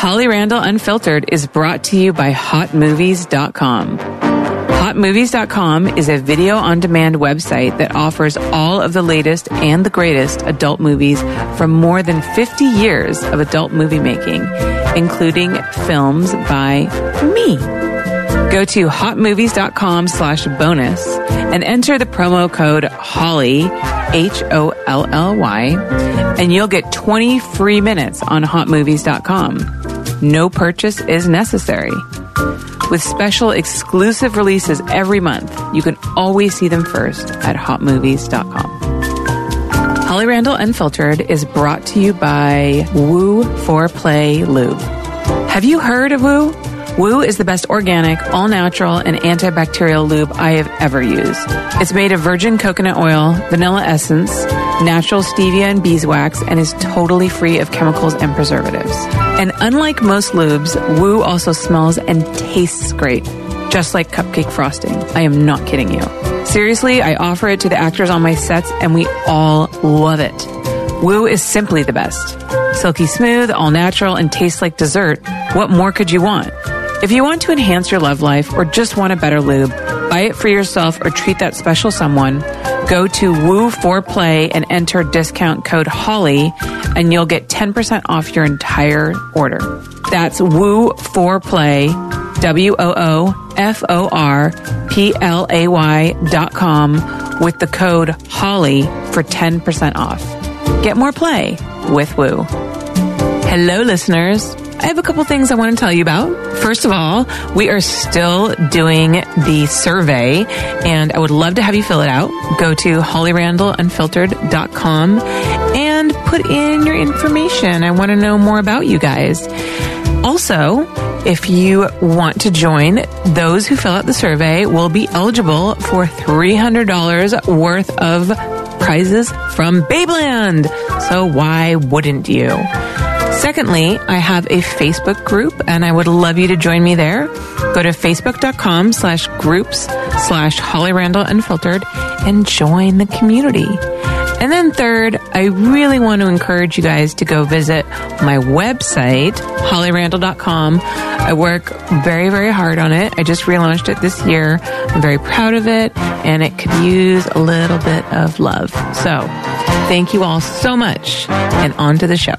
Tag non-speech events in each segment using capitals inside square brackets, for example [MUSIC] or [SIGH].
Holly Randall Unfiltered is brought to you by HotMovies.com. HotMovies.com is a video on demand website that offers all of the latest and the greatest adult movies from more than 50 years of adult movie making, including films by me. Go to hotmovies.com slash bonus and enter the promo code HOLLY, H-O-L-L-Y, and you'll get 20 free minutes on hotmovies.com. No purchase is necessary. With special exclusive releases every month, you can always see them first at hotmovies.com. Holly Randall Unfiltered is brought to you by Woo for Play Lube. Have you heard of Woo? Woo is the best organic, all natural, and antibacterial lube I have ever used. It's made of virgin coconut oil, vanilla essence, natural stevia and beeswax, and is totally free of chemicals and preservatives. And unlike most lubes, Woo also smells and tastes great, just like cupcake frosting. I am not kidding you. Seriously, I offer it to the actors on my sets, and we all love it. Woo is simply the best. Silky smooth, all natural, and tastes like dessert. What more could you want? If you want to enhance your love life or just want a better lube, buy it for yourself or treat that special someone, go to Woo for Play and enter discount code HOLLY and you'll get 10% off your entire order. That's Woo for Play, W O O F O R P L A Y dot com with the code HOLLY for 10% off. Get more play with Woo. Hello, listeners. I have a couple things I want to tell you about. First of all, we are still doing the survey and I would love to have you fill it out. Go to hollyrandallunfiltered.com and put in your information. I want to know more about you guys. Also, if you want to join, those who fill out the survey will be eligible for $300 worth of prizes from Babeland. So why wouldn't you? Secondly, I have a Facebook group and I would love you to join me there. Go to facebook.com slash groups slash Holly Randall Unfiltered and join the community. And then third, I really want to encourage you guys to go visit my website, hollyrandall.com. I work very, very hard on it. I just relaunched it this year. I'm very proud of it and it could use a little bit of love. So thank you all so much and on to the show.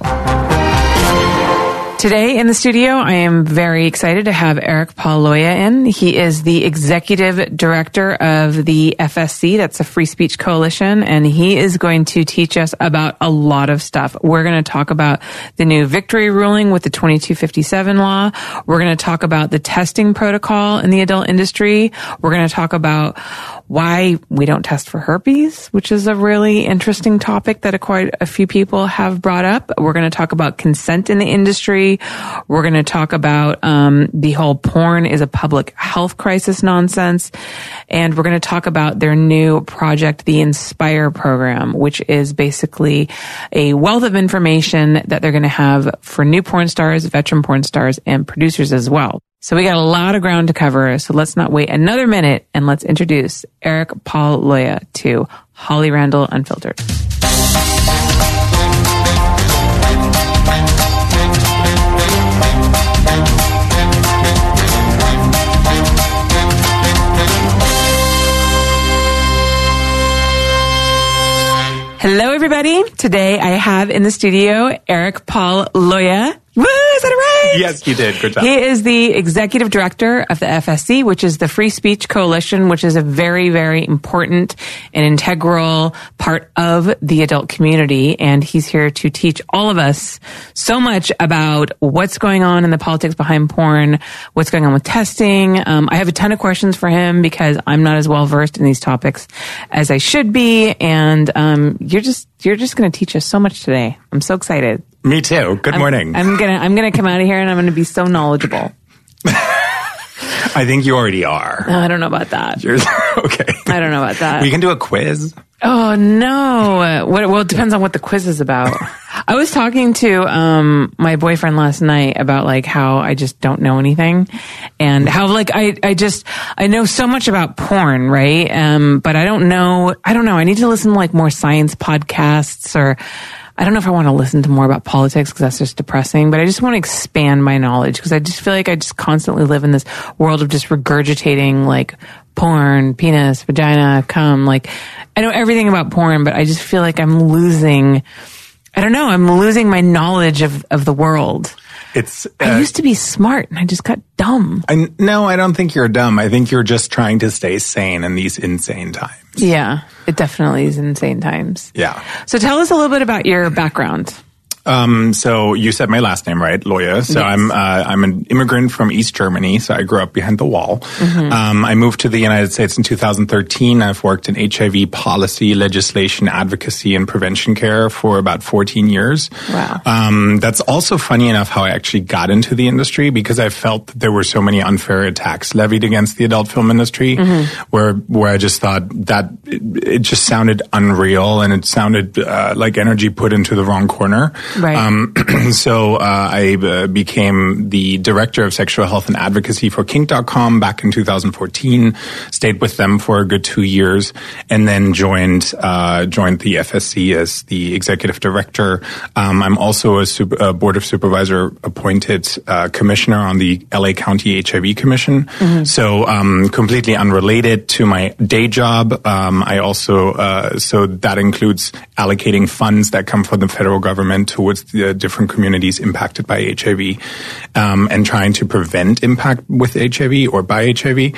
Today in the studio, I am very excited to have Eric Paul Leue in. He is the executive director of the FSC, that's the Free Speech Coalition, and he is going to teach us about a lot of stuff. We're going to talk about the new victory ruling with the 2257 law. We're going to talk about the testing protocol in the adult industry. We're going to talk about why we don't test for herpes, which is a really interesting topic that quite a few people have brought up. We're going to talk about consent in the industry. We're going to talk about um, the whole porn is a public health crisis nonsense, and we're going to talk about their new project, the Inspire program, which is basically a wealth of information that they're going to have for new porn stars, veteran porn stars, and producers as well. So we got a lot of ground to cover. So let's not wait another minute and let's introduce Eric Paul Leue to Holly Randall Unfiltered. Hello, everybody. Today I have in the studio Eric Paul Leue. Woo, is that right? Yes, you did. Good job. He is the executive director of the FSC, which is the Free Speech Coalition, which is a very, very important and integral part of the adult community. And he's here to teach all of us so much about what's going on in the politics behind porn, what's going on with testing. Um, I have a ton of questions for him because I'm not as well versed in these topics as I should be. And um, you're just you're just going to teach us so much today. I'm so excited. Me too. Good I'm- morning. I'm gonna I'm gonna come out of here and I'm gonna be so knowledgeable. [LAUGHS] I think you already are. I don't know about that. You're, [LAUGHS] okay. I don't know about that. We can do a quiz. Oh no! What, well, it depends on what the quiz is about. I was talking to um, my boyfriend last night about like how I just don't know anything, and how like I I just I know so much about porn, right? Um, but I don't know. I don't know. I need to listen to like more science podcasts or. I don't know if I want to listen to more about politics because that's just depressing, but I just want to expand my knowledge because I just feel like I just constantly live in this world of just regurgitating like porn, penis, vagina, cum. Like I know everything about porn, but I just feel like I'm losing. I don't know. I'm losing my knowledge of, of the world. It's. I uh, used to be smart and I just got dumb. I, no, I don't think you're dumb. I think you're just trying to stay sane in these insane times. Yeah, it definitely is insane times. Yeah. So tell us a little bit about your background. Um, so you said my last name, right? Leue. So Yes. I'm, uh, I'm an immigrant from East Germany. So I grew up behind the wall. Mm-hmm. Um, I moved to the United States in 2013. I've worked in HIV policy, legislation, advocacy, and prevention care for about 14 years. Wow. Um, that's also funny enough how I actually got into the industry because I felt that there were so many unfair attacks levied against the adult film industry where, where I just thought that it, it just sounded unreal and it sounded, uh, like energy put into the wrong corner. Right. Um, [CLEARS THROAT] so uh, I uh, became the director of sexual health and advocacy for Kink.com back in 2014. Stayed with them for a good two years, and then joined uh, joined the FSC as the executive director. Um, I'm also a, super, a board of supervisor appointed uh, commissioner on the LA County HIV Commission. So um, completely unrelated to my day job. Um, I also uh, so that includes allocating funds that come from the federal government towards the different communities impacted by HIV, um, and trying to prevent impact with HIV or by HIV.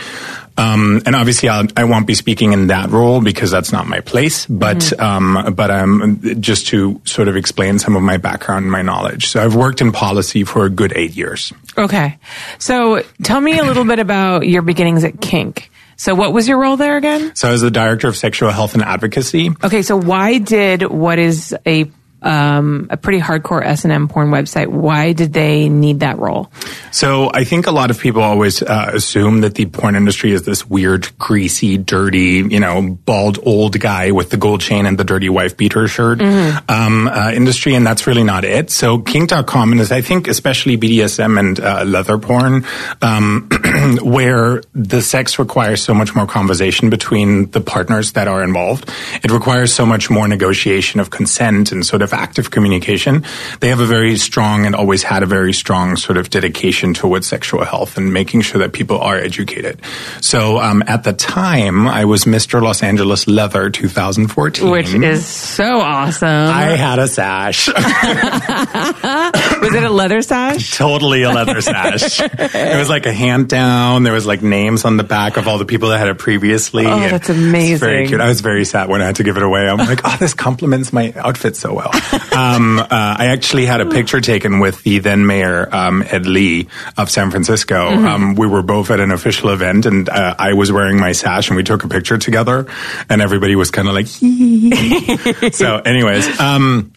Um, and obviously, I'll, I won't be speaking in that role because that's not my place. But um, but um, just to sort of explain some of my background and my knowledge. So I've worked in policy for a good eight years. Okay. So tell me a little bit about your beginnings at Kink. So what was your role there again? So I was the director of sexual health and advocacy. Okay, so why did what is a um, a pretty hardcore S and M porn website? Why did they need that role? So I think a lot of people always uh, assume that the porn industry is this weird, greasy, dirty, you know, bald old guy with the gold chain and the dirty wife beater shirt um, uh, industry, and that's really not it. So Kink.com, and is I think especially BDSM and uh, leather porn, um, [CLEARS THROAT] where the sex requires so much more conversation between the partners that are involved. It requires so much more negotiation of consent and sort of active communication. They have a very strong and always had a very strong sort of dedication towards sexual health and making sure that people are educated. So um, at the time, I was Mr. Los Angeles Leather 2014. Which is so awesome. I had a sash. [LAUGHS] was it a leather sash? totally a leather [LAUGHS] sash. it was like a hand down. There was like names on the back of all the people that had it previously. Oh, that's it's Very cute. I was very sad when I had to give it away. I'm like, oh, this complements my outfit so well. [LAUGHS] Um, uh, I actually had a picture taken with the then mayor, um, Ed Lee of San Francisco. Mm-hmm. Um, we were both at an official event and uh, I was wearing my sash and we took a picture together and everybody was kind of like, [LAUGHS] [LAUGHS] so anyways, um,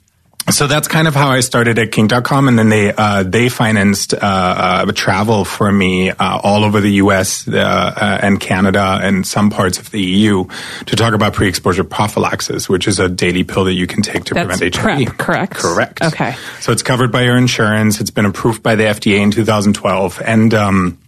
so that's kind of how I started at Kink.com, and then they uh, they financed uh, uh, travel for me uh, all over the U.S. Uh, uh, and Canada and some parts of the EU to talk about pre-exposure prophylaxis, which is a daily pill that you can take to That's prevent HIV. PrEP, correct? Correct. Okay. So it's covered by your insurance. It's been approved by the FDA in 2012, and um,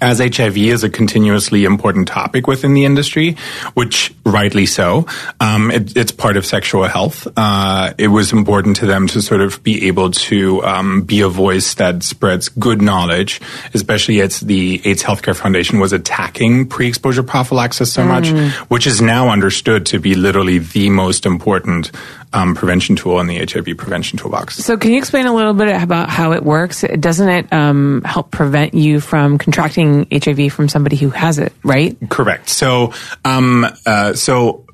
as HIV is a continuously important topic within the industry, which rightly so, um, it, it's part of sexual health. Uh, it was important to them to sort of be able to um, be a voice that spreads good knowledge, especially as the AIDS Healthcare Foundation was attacking pre-exposure prophylaxis so much, which is now understood to be literally the most important um, prevention tool in the HIV prevention toolbox. So can you explain a little bit about how it works? Doesn't it um, help prevent you from contracting HIV from somebody who has it, right? Correct. So, um, uh, so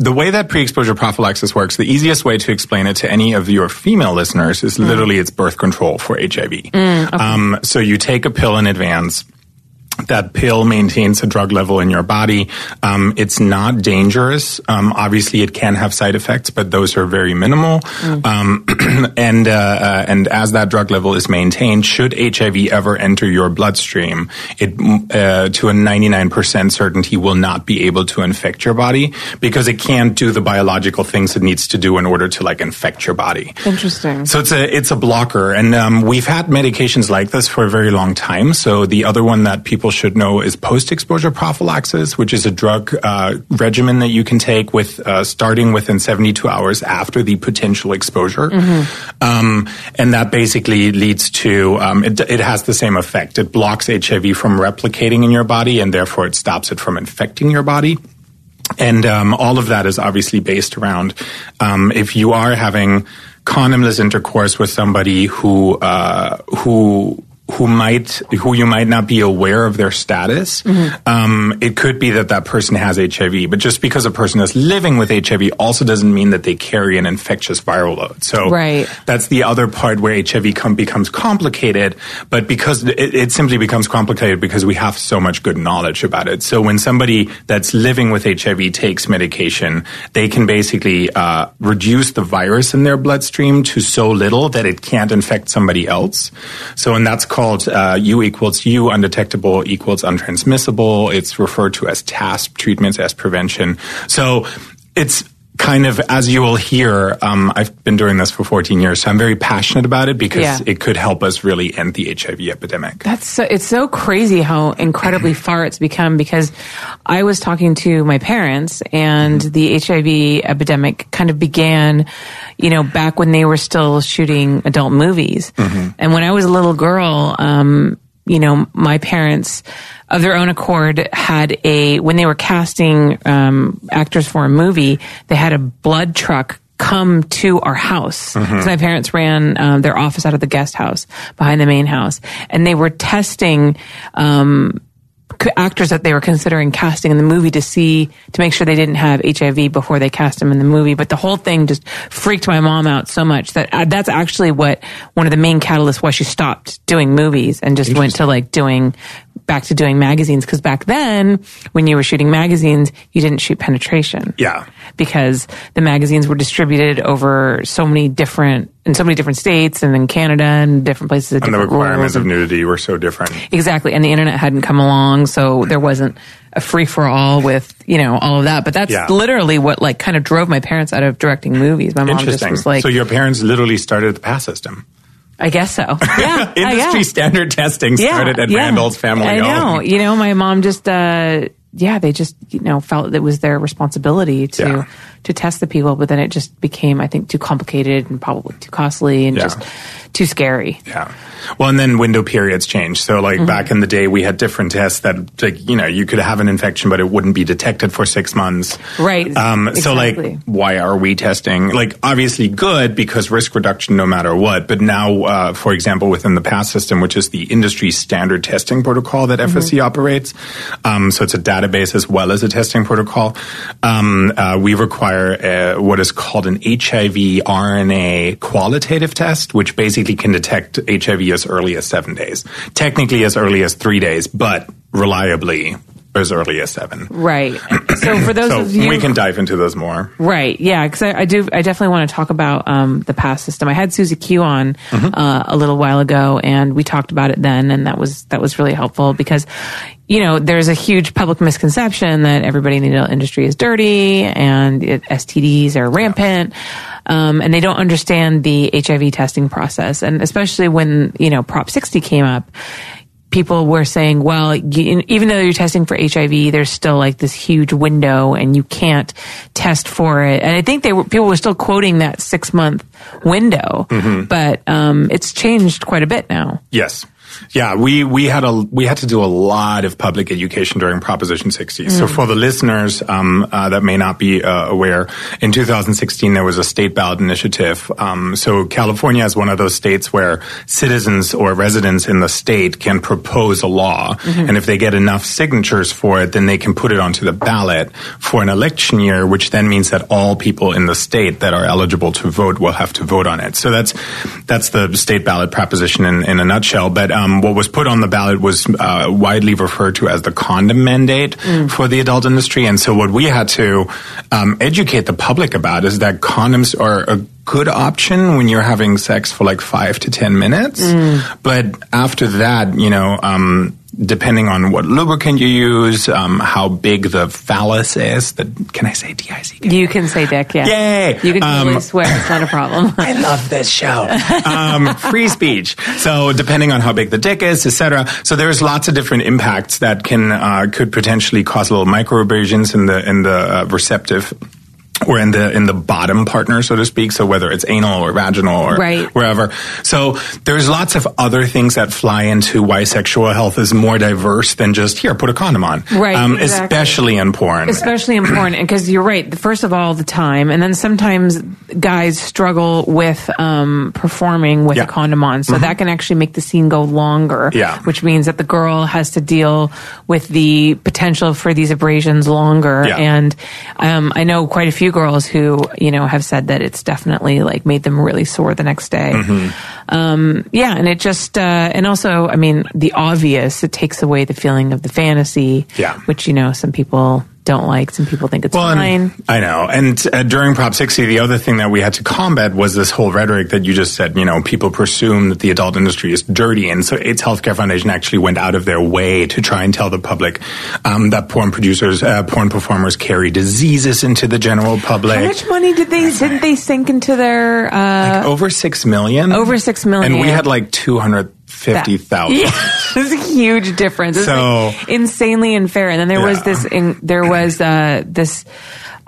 the way that pre-exposure prophylaxis works, the easiest way to explain it to any of your female listeners is literally it's birth control for HIV. um, so you take a pill in advance. That pill maintains a drug level in your body. Um, it's not dangerous. Um, obviously, it can have side effects, but those are very minimal. Um, [CLEARS THROAT] and uh, uh, and as that drug level is maintained, should HIV ever enter your bloodstream, it uh, to a 99% certainty will not be able to infect your body because it can't do the biological things it needs to do in order to like infect your body. Interesting. So it's a it's a blocker, and um, we've had medications like this for a very long time. So the other one that people people should know is post-exposure prophylaxis, which is a drug uh, regimen that you can take with uh, starting within 72 hours after the potential exposure, mm-hmm. um, and that basically leads to um, it, it has the same effect. It blocks HIV from replicating in your body, and therefore it stops it from infecting your body. And um, all of that is obviously based around um, if you are having condomless intercourse with somebody who uh, who who might who you might not be aware of their status. Mm-hmm. Um, it could be that that person has HIV, but just because a person is living with HIV also doesn't mean that they carry an infectious viral load. So right. that's the other part where HIV com- becomes complicated. But because it, it, simply becomes complicated because we have so much good knowledge about it. So when somebody that's living with HIV takes medication, they can basically uh, reduce the virus in their bloodstream to so little that it can't infect somebody else. So and that's called called uh, U equals U, undetectable equals untransmissible. It's referred to as TASP treatments as prevention. So it's kind of as you will hear um, i've been doing this for 14 years so i'm very passionate about it because yeah. it could help us really end the hiv epidemic that's so, it's so crazy how incredibly [CLEARS THROAT] far it's become because i was talking to my parents and mm-hmm. the hiv epidemic kind of began you know back when they were still shooting adult movies mm-hmm. and when i was a little girl um, you know, my parents of their own accord had a, when they were casting um, actors for a movie, they had a blood truck come to our house. Mm-hmm. my parents ran um, their office out of the guest house behind the main house, and they were testing um, actors that they were considering casting in the movie to see to make sure they didn't have HIV before they cast them in the movie. But the whole thing just freaked my mom out so much that uh, that's actually what one of the main catalysts why she stopped doing movies and just went to like doing back to doing magazines. Because back then when you were shooting magazines you didn't shoot penetration. Yeah because the magazines were distributed over so many different in so many different states and in canada and different places and the requirements of nudity were so different exactly and the internet hadn't come along so there wasn't a free for all with you know all of that but that's yeah. literally what like kind of drove my parents out of directing movies my mom just was like so your parents literally started the pass system I guess so. Yeah. [LAUGHS] Industry standard testing started yeah, at yeah. Randall's family. I know. You know, my mom just, uh, yeah, they just, you know, felt it was their responsibility to, yeah. to test the people, but then it just became, I think, too complicated and probably too costly and just too scary. Yeah. Well, and then window periods change. So, like mm-hmm. back in the day, we had different tests that, like, you know, you could have an infection, but it wouldn't be detected for six months. Right. Um, exactly. So, like, why are we testing? Like, obviously good because risk reduction no matter what. But now, uh, for example, within the PASS system, which is the industry standard testing protocol that mm-hmm. FSC operates, um, so it's a database as well as a testing protocol. Um, uh, we require uh, what is called an HIV RNA qualitative test, which basically can detect HIV as early as seven days. Technically as early as three days, but reliably as early as seven. Right. So for those so of you, we can dive into those more. Right. Yeah. Because I, I, do. I definitely want to talk about um, the pass system. I had Siouxsie Q on mm-hmm. uh, a little while ago, and we talked about it then, and that was that was really helpful because. You know, there's a huge public misconception that everybody in the industry is dirty and it, STDs are rampant. Um, and they don't understand the HIV testing process. And especially when, you know, Prop 60 came up, people were saying, well, you, even though you're testing for HIV, there's still like this huge window and you can't test for it. And I think they were, people were still quoting that six month window, mm-hmm. but, um, it's changed quite a bit now. Yes. Yeah, we, we had a we had to do a lot of public education during Proposition 60. Mm. So for the listeners um, uh, that may not be uh, aware, in 2016 there was a state ballot initiative. Um, so California is one of those states where citizens or residents in the state can propose a law, mm-hmm. and if they get enough signatures for it, then they can put it onto the ballot for an election year, which then means that all people in the state that are eligible to vote will have to vote on it. So that's that's the state ballot proposition in, in a nutshell. But um, what was put on the ballot was uh, widely referred to as the condom mandate mm. for the adult industry. And so what we had to um, educate the public about is that condoms are a good option when you're having sex for like five to ten minutes. Mm. But after that, you know, um, depending on what lubricant you use, um, how big the phallus is. The, can I say D-I-C-K? You can say dick, yeah. Yay! You can totally Um, swear. It's not a problem. [LAUGHS] I love this show. Um, free speech. So depending on how big the dick is, etc. So there's lots of different impacts that can uh, could potentially cause little microabrasions in the in the uh, receptive. Or in the in the bottom partner, so to speak. So whether it's anal or vaginal or Right. wherever. So there's lots of other things that fly into why sexual health is more diverse than just here, put a condom on. Right, Um, exactly. Especially in porn. especially important because you're right first of all the time and then sometimes guys struggle with um, performing with Yeah. Mm-hmm. a condom on so that can actually make the scene go longer Yeah. which means that the girl has to deal with the potential for these abrasions longer Yeah. and um, i know quite a few girls who you know have said that it's definitely like made them really sore the next day Mm-hmm. um, yeah and it just uh, and also i mean the obvious it takes away the feeling of the fantasy Yeah. which you know some people don't like some people think it's Well, fine I know. And uh, during Prop 60, the other thing that we had to combat was this whole rhetoric that you just said, you know, people presume that the adult industry is dirty. And so AIDS Healthcare Foundation actually went out of their way to try and tell the public um, that porn producers, uh, porn performers carry diseases into the general public. how much money did they didn't they sink into their uh, over six million. Over six million. And we had like 250,000. Yeah, [LAUGHS] it's a huge difference. It's So- like insanely unfair. And then there was this, in, there was uh, this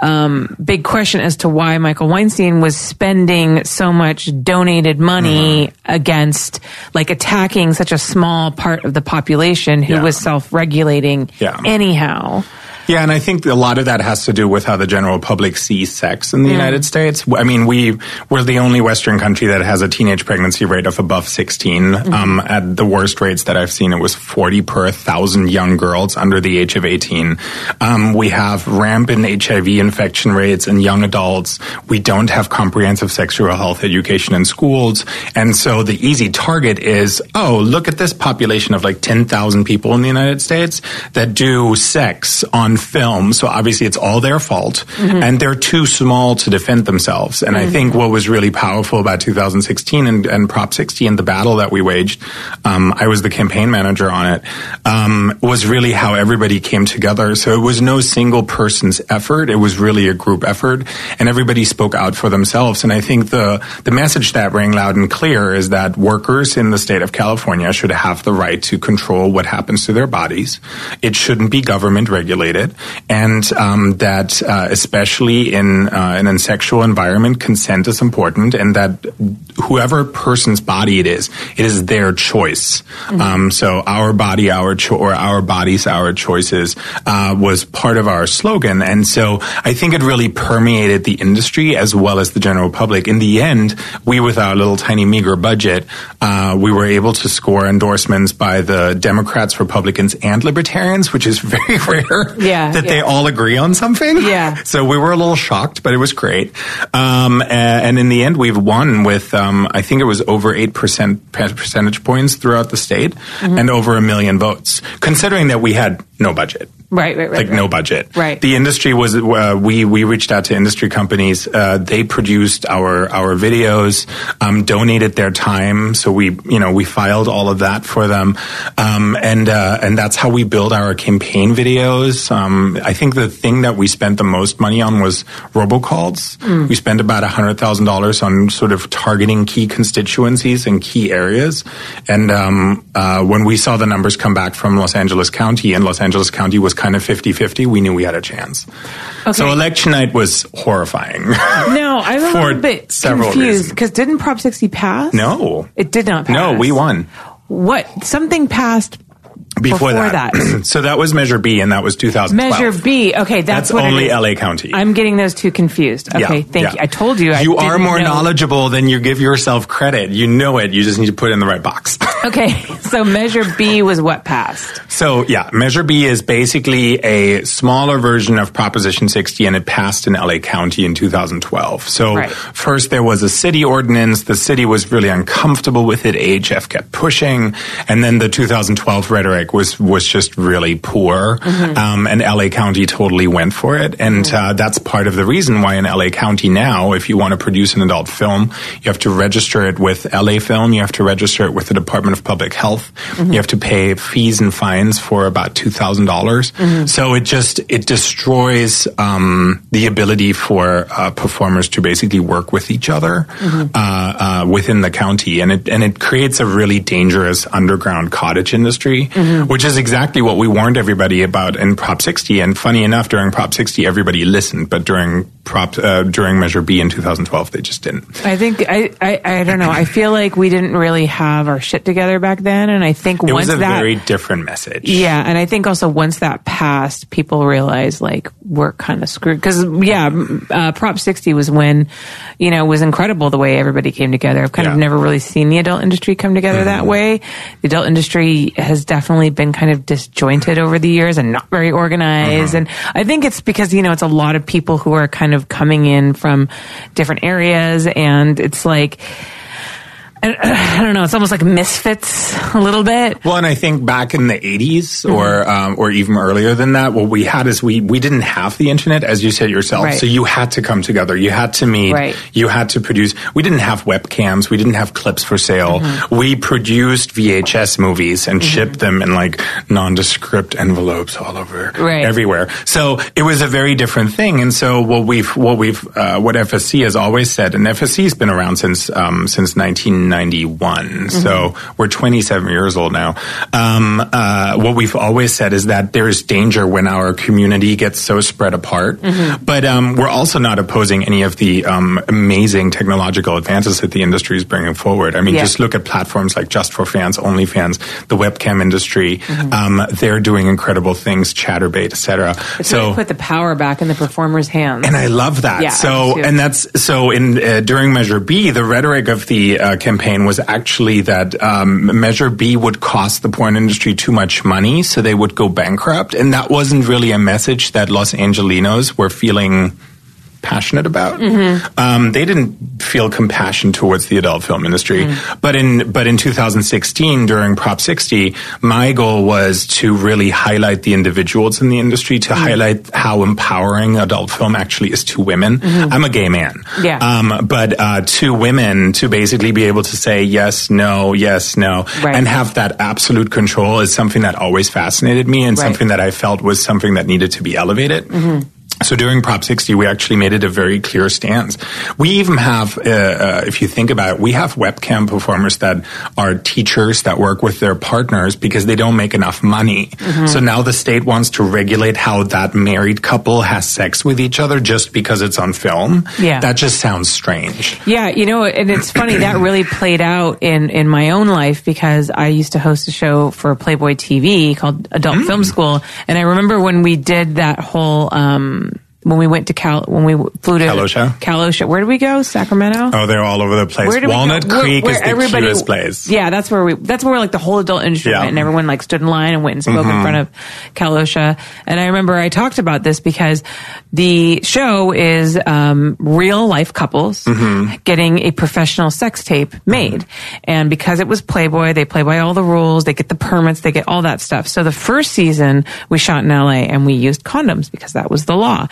um, big question as to why Michael Weinstein was spending so much donated money Mm-hmm. against, like, attacking such a small part of the population who Yeah. was self-regulating Yeah. anyhow. Yeah, and I think a lot of that has to do with how the general public sees sex in the United States. I mean, we we're the only Western country that has a teenage pregnancy rate of above 16. Um, at the worst rates that I've seen, it was 40 per thousand young girls under the age of 18. Um, we have rampant HIV infection rates in young adults. We don't have comprehensive sexual health education in schools, and so the easy target is, oh, look at this population of like 10,000 people in the United States that do sex on film. So obviously it's all their fault and they're too small to defend themselves. And I think what was really powerful about 2016 and, and Prop 60 and the battle that we waged, um, I was the campaign manager on it, um, was really how everybody came together. So it was no single person's effort. It was really a group effort and everybody spoke out for themselves. And I think the, the message that rang loud and clear is that workers in the state of California should have the right to control what happens to their bodies. It shouldn't be government regulated, and um, that uh, especially in uh, in a sexual environment, consent is important, and that whoever person's body it is, it is their choice. Um, so our body, our cho- or our bodies, our choices uh, was part of our slogan, and so I think it really permeated the industry as well as the general public. In the end, we with our little tiny meager budget, uh, we were able to score endorsements by the Democrats, Republicans, and Libertarians, which is [LAUGHS] very rare Yeah, that they all agree on something. Yeah. [LAUGHS] So we were a little shocked, but it was great. Um, and in the end, we've won with, um, I think it was over 8% percentage points throughout the state Mm-hmm. and over a million votes, considering that we had no budget Right, right, right. like right. no budget. Right. The industry was uh, we we reached out to industry companies. Uh, they produced our our videos, um, donated their time. So we you know we filed all of that for them, um, and uh, and that's how we build our campaign videos. Um, I think the thing that we spent the most money on was robocalls. Mm. We spent about hundred thousand dollars on sort of targeting key constituencies and key areas. And um, uh, when we saw the numbers come back from Los Angeles County, and Los Angeles County was kind of 50-50, we knew we had a chance. So election night was horrifying. [LAUGHS] No, I'm a bit confused because didn't Prop 60 pass? no. It did not pass. No, we won. What? Something passed Before, Before that. that. [CLEARS THROAT] so that was Measure B, and that was 2012. Measure B. Okay, that's, That's what only is. LA County. I'm getting those two confused. Okay, Yeah, thank yeah. you. I told you. I You are more know. knowledgeable than you give yourself credit. You know it. You just need to put it in the right box. [LAUGHS] Okay, so Measure B was what passed. So yeah, Measure B is basically a smaller version of Proposition 60 and it passed in LA County in 2012. So Right. first there was a city ordinance. The city was really uncomfortable with it. AHF kept pushing. And then the 2012 rhetoric was, was just really poor. Um, and LA County totally went for it. And uh, that's part of the reason why in LA County now, if you want to produce an adult film, you have to register it with LA Film. You have to register it with the Department of Public Health. You have to pay fees and fines for about two dollars. So it just it destroys um, the ability for uh, performers to basically work with each other uh, uh, within the county, and it and it creates a really dangerous underground cottage industry, which is exactly what we warned everybody about in Prop 60. And funny enough, during Prop 60, everybody listened, but during Prop uh, during Measure B in 2012, they just didn't. I think I, I I don't know. I feel like we didn't really have our shit together back then, and I think It once was a that very different message. Yeah, and I think also once that passed, people realized like we're kind of screwed because yeah, uh, Prop 60 was when you know it was incredible the way everybody came together. I've kind of never really seen the adult industry come together that way. The adult industry has definitely been kind of disjointed over the years and not very organized. Mm-hmm. And I think it's because you know it's a lot of people who are kind of coming in from different areas, and it's like. I [CLEARS THROAT] I don't know. It's almost like misfits a little bit. Well, and I think back in the 80s Mm-hmm. or um, or even earlier than that, what we had is we we didn't have the internet, as you said yourself. Right. So you had to come together. You had to meet. Right. You had to produce. We didn't have webcams. We didn't have clips for sale. Mm-hmm. We produced VHS movies and shipped them in like nondescript envelopes all over Right. everywhere. So it was a very different thing. And so what we've what we've uh, what FSC has always said, and FSC has been around since um, since 1991. So we're 27 years old now. Um, uh, what we've always said is that there is danger when our community gets so spread apart. But um, we're also not opposing any of the um, amazing technological advances that the industry is bringing forward. I mean, Yeah. just look at platforms like Just for Fans, OnlyFans, the webcam industry. Um, they're doing incredible things, Chaturbate, etc. So put the power back in the performer's hands. and I love that. Yeah, so, and that's so. In uh, during Measure B, the rhetoric of the uh, campaign was actually that um, Measure B would cost the porn industry too much money, so they would go bankrupt, and that wasn't really a message that Los Angelinos were feeling passionate about. Mm-hmm. Um, they didn't feel compassion towards the adult film industry. Mm-hmm. But in but in 2016, during Prop 60, my goal was to really highlight the individuals in the industry, to Mm-hmm. highlight how empowering adult film actually is to women. I'm a gay man. Mm-hmm. Yeah. Um, but uh, to women, to basically be able to say yes, no, yes, no, Right. and have that absolute control is something that always fascinated me and Right. something that I felt was something that needed to be elevated. So during Prop 60, we actually made it a very clear stance. We even have, uh, uh, if you think about it, we have webcam performers that are teachers that work with their partners because they don't make enough money. So now the state wants to regulate how that married couple has sex with each other just because it's on film. Yeah. That just sounds strange. Yeah, you know, and it's funny that really played out in in my own life because I used to host a show for Playboy TV called Adult Mm. Film School, and I remember when we did that whole um when we went to Cal when we flew to Cal/OSHA? Cal/OSHA. Where did we go? Sacramento. Oh, they're all over the place. Where did we Walnut go? Where- Creek where is the cutest place. Yeah, that's where we. That's where like the whole adult industry Yeah. went, and everyone like stood in line and went and spoke Mm-hmm. in front of Cal/OSHA. And I remember I talked about this because the show is um, real life couples Mm-hmm. getting a professional sex tape made, and because it was Playboy, they play by all the rules. They get the permits, they get all that stuff. So the first season we shot in LA, and we used condoms because that was the law,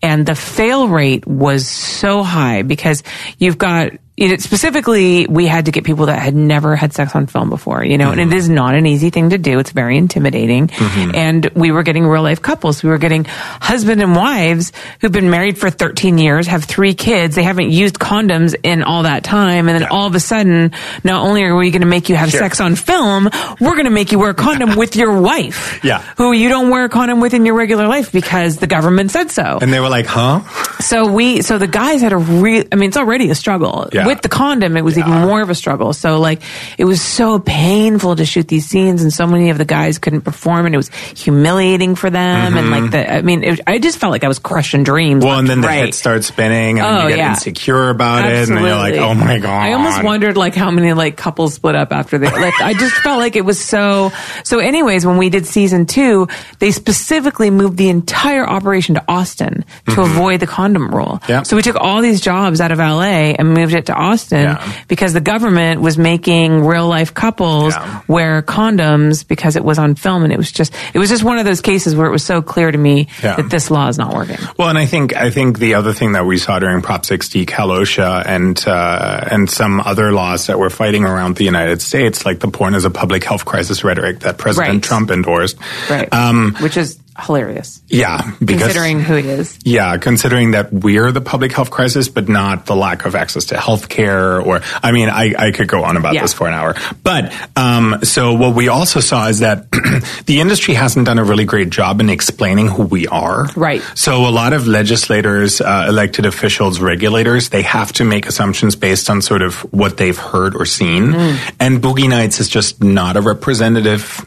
and the fail rate was so high because you've got it, specifically we had to get people that had never had sex on film before you know and it mm-hmm. is not an easy thing to do it's very intimidating mm-hmm. and we were getting real life couples we were getting husband and wives who've been married for 13 years have three kids they haven't used condoms in all that time and then Yeah. all of a sudden not only are we going to make you have Sure. sex on film we're going to make you wear a condom [LAUGHS] with your wife Yeah. who you don't wear a condom with in your regular life because the government said so And they were like, huh? so we, so the guys had a real, I mean, it's already a struggle. Yeah. With the condom, it was even more of a struggle. So like, it was so painful to shoot these scenes and so many of the guys couldn't perform and it was humiliating for them. And like the, I mean, it, I just felt like I was crushing dreams. Mm-hmm. Well, and then the head starts spinning, and Oh, you get yeah. insecure about it, and then you're like, oh my god. I almost wondered like how many like couples split up after they like I just felt like it was so so anyways when we did season 2 they specifically moved the entire operation to Austin to avoid the condom rule. Mm-hmm. Yeah. So we took all these jobs out of LA and moved it to to Austin Yeah. because the government was making real life couples Yeah. wear condoms because it was on film, and it was just it was just one of those cases where it was so clear to me Yeah. that this law is not working. Well, and I think I think the other thing that we saw during Prop 60, Cal/OSHA, and uh, and some other laws that were fighting around the United States, like the porn as a public health crisis rhetoric that President Right. Trump endorsed. Right. Um, Which is hilarious. yeah, because considering who he is. Yeah, considering that we're the public health crisis, but not the lack of access to health care or, I mean, I, I could go on about Yeah. this for an hour. But, um, so what we also saw is that [CLEARS THROAT] the industry hasn't done a really great job in explaining who we are. Right. So a lot of legislators, uh, elected officials, regulators, they have to make assumptions based on sort of what they've heard or seen. Mm. And Boogie Nights is just not a representative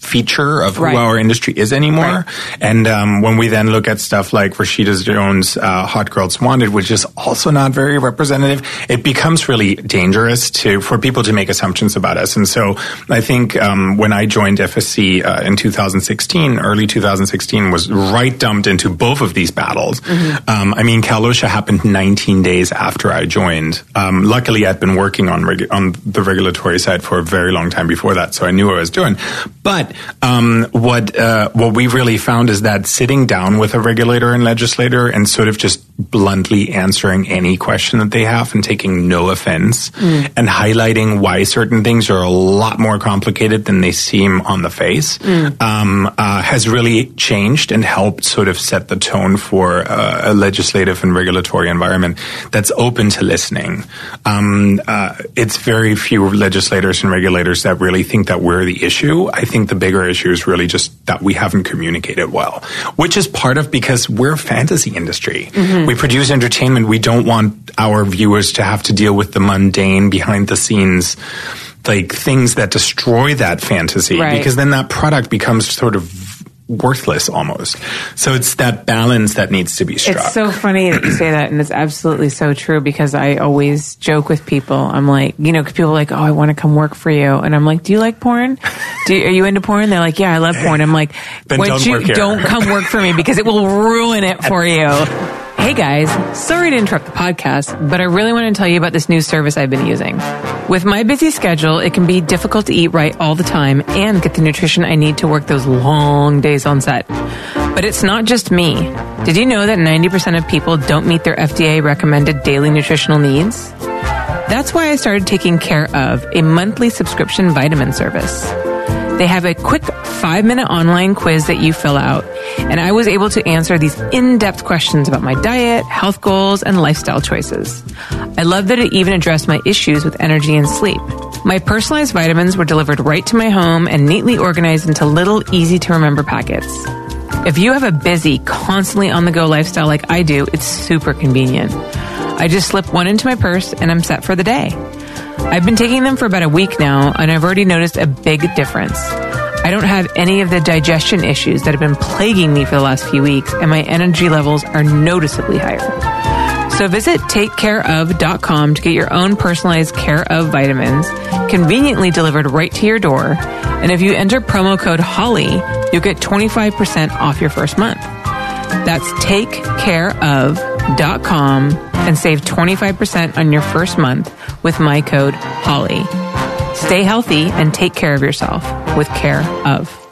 feature of who Right. our industry is anymore. Right. And um, when we then look at stuff like Rashida Jones' uh, Hot Girls Wanted, which is also not very representative, it becomes really dangerous to for people to make assumptions about us. And so I think um, when I joined FSC uh, in 2016, early 2016, was right dumped into both of these battles. Um, I mean, Cal/OSHA happened 19 days after I joined. Um, luckily, I'd been working on regu- on the regulatory side for a very long time before that, so I knew what I was doing. But um, what uh, what we really found is that sitting down with a regulator and legislator and sort of just bluntly answering any question that they have and taking no offense and highlighting why certain things are a lot more complicated than they seem on the face um, uh, has really changed and helped sort of set the tone for uh, a legislative and regulatory environment that's open to listening. Um, uh, it's very few legislators and regulators that really think that we're the issue. I think the bigger issue is really just that we haven't communicated well, which is part of because we're a fantasy industry. We produce entertainment. We don't want our viewers to have to deal with the mundane behind the scenes like things that destroy that fantasy Right. because then that product becomes sort of worthless almost. So it's that balance that needs to be struck. It's so funny that you say that, and it's absolutely so true because I always joke with people. I'm like, you know, people are like, oh, I want to come work for you, and I'm like, do you like porn? Do you, are you into porn? They're like, yeah, I love porn. I'm like, don't you don't come work for me because it will ruin it for you. [LAUGHS] Hey guys, sorry to interrupt the podcast, but I really want to tell you about this new service I've been using. With my busy schedule, it can be difficult to eat right all the time and get the nutrition I need to work those long days on set. But it's not just me. Did you know that 90% of people don't meet their FDA recommended daily nutritional needs? That's why I started taking care of a monthly subscription vitamin service. They have a quick five minute online quiz that you fill out, and I was able to answer these in depth questions about my diet, health goals, and lifestyle choices. I love that it even addressed my issues with energy and sleep. My personalized vitamins were delivered right to my home and neatly organized into little, easy to remember packets. If you have a busy, constantly on the go lifestyle like I do, it's super convenient. I just slip one into my purse and I'm set for the day. I've been taking them for about a week now, and I've already noticed a big difference. I don't have any of the digestion issues that have been plaguing me for the last few weeks, and my energy levels are noticeably higher. So visit takecareof.com to get your own personalized care of vitamins, conveniently delivered right to your door. And if you enter promo code HOLLY, you'll get 25% off your first month. That's takecareof.com and save 25% on your first month with my code HOLLY. Stay healthy and take care of yourself with Care of.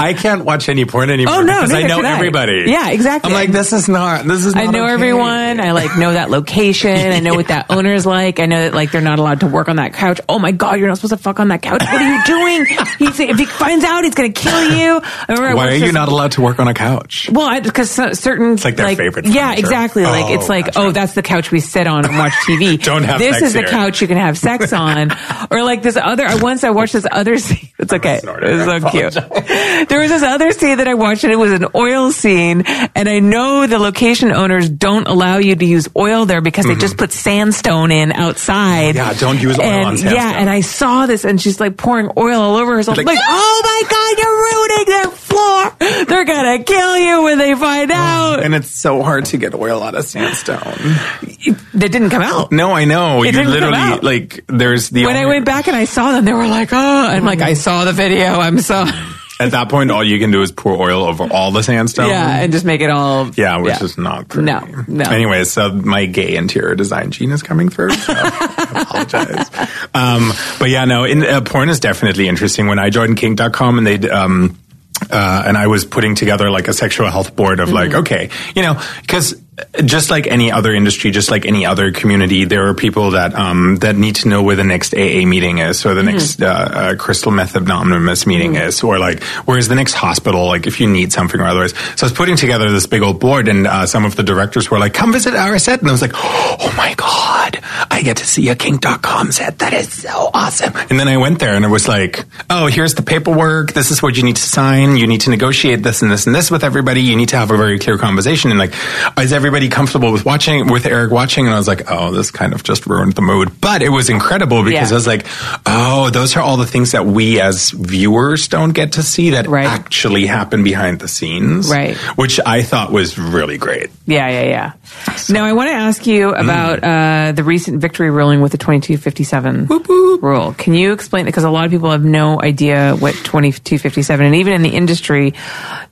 I can't watch any porn anymore Oh, no, because I know can I. everybody. Yeah, exactly. I'm like, this is not. This is. I know okay. everyone. I like know that location. I know what that [LAUGHS] owner's like. I know that like they're not allowed to work on that couch. Oh my god, you're not supposed to fuck on that couch. What are you doing? [LAUGHS] He's, if he finds out, he's gonna kill you. I Why are you not allowed to work on a couch? Well, because certain it's like their favorite Yeah, furniture. exactly. Like Oh, it's like, gotcha. oh, that's the couch we sit on and watch TV. [LAUGHS] Don't have this is the couch you can have sex on, or like this other. I Once I watched this other scene. It's okay. snorting. It was so cute. There was this other scene that I watched, and it was an oil scene. And I know the location owners don't allow you to use oil there because they just mm-hmm. put sandstone in outside. Mm-hmm. Yeah, don't use oil and, on sandstone. Yeah, and I saw this, and she's like pouring oil all over herself. Like, Like, ah! oh my god, you're ruining their floor. They're gonna kill you when they find mm, out. And it's so hard to get oil out of sandstone. That didn't come out. No, I know. It you didn't come literally out. like. There's the When I went back and I saw them, they were like, oh, I'm like, I mm. saw the video. I'm so. [LAUGHS] At that point, all you can do is pour oil over all the sandstone. Yeah, and just make it all. Yeah, which is not pretty. No, no. Anyway, so my gay interior design gene is coming through. So [LAUGHS] I apologize. Um, but yeah, no, in, uh, porn is definitely interesting. When I joined Kink.com and they um, uh, and I was putting together like a sexual health board of mm-hmm. like, okay, you know, because just like any other industry, just like any other community, there are people that um, that need to know where the next AA meeting is, or the mm-hmm. next uh, uh, crystal meth anonymous meeting mm-hmm. is, or like where's the next hospital, like if you need something or otherwise. So I was putting together this big old board, and uh, some of the directors were like, "Come visit our set," and I was like, "Oh my god, I get to see a Kink.com set. That is so awesome!" And then I went there, and it was like, "Oh, here's the paperwork. This is what you need to sign. You need to negotiate this and this and this with everybody. You need to have a very clear conversation." And like, is everybody everybody comfortable with watching with Eric watching, and I was like, oh, this kind of just ruined the mood. But it was incredible because yeah. I was like, oh, those are all the things that we as viewers don't get to see that right. actually happen behind the scenes, right? Which I thought was really great. Yeah, yeah, yeah. So, now I want to ask you mm. about mm. uh, the recent victory ruling with the twenty two fifty seven rule. Can you explain it? Because a lot of people have no idea what twenty two fifty seven, and even in the industry,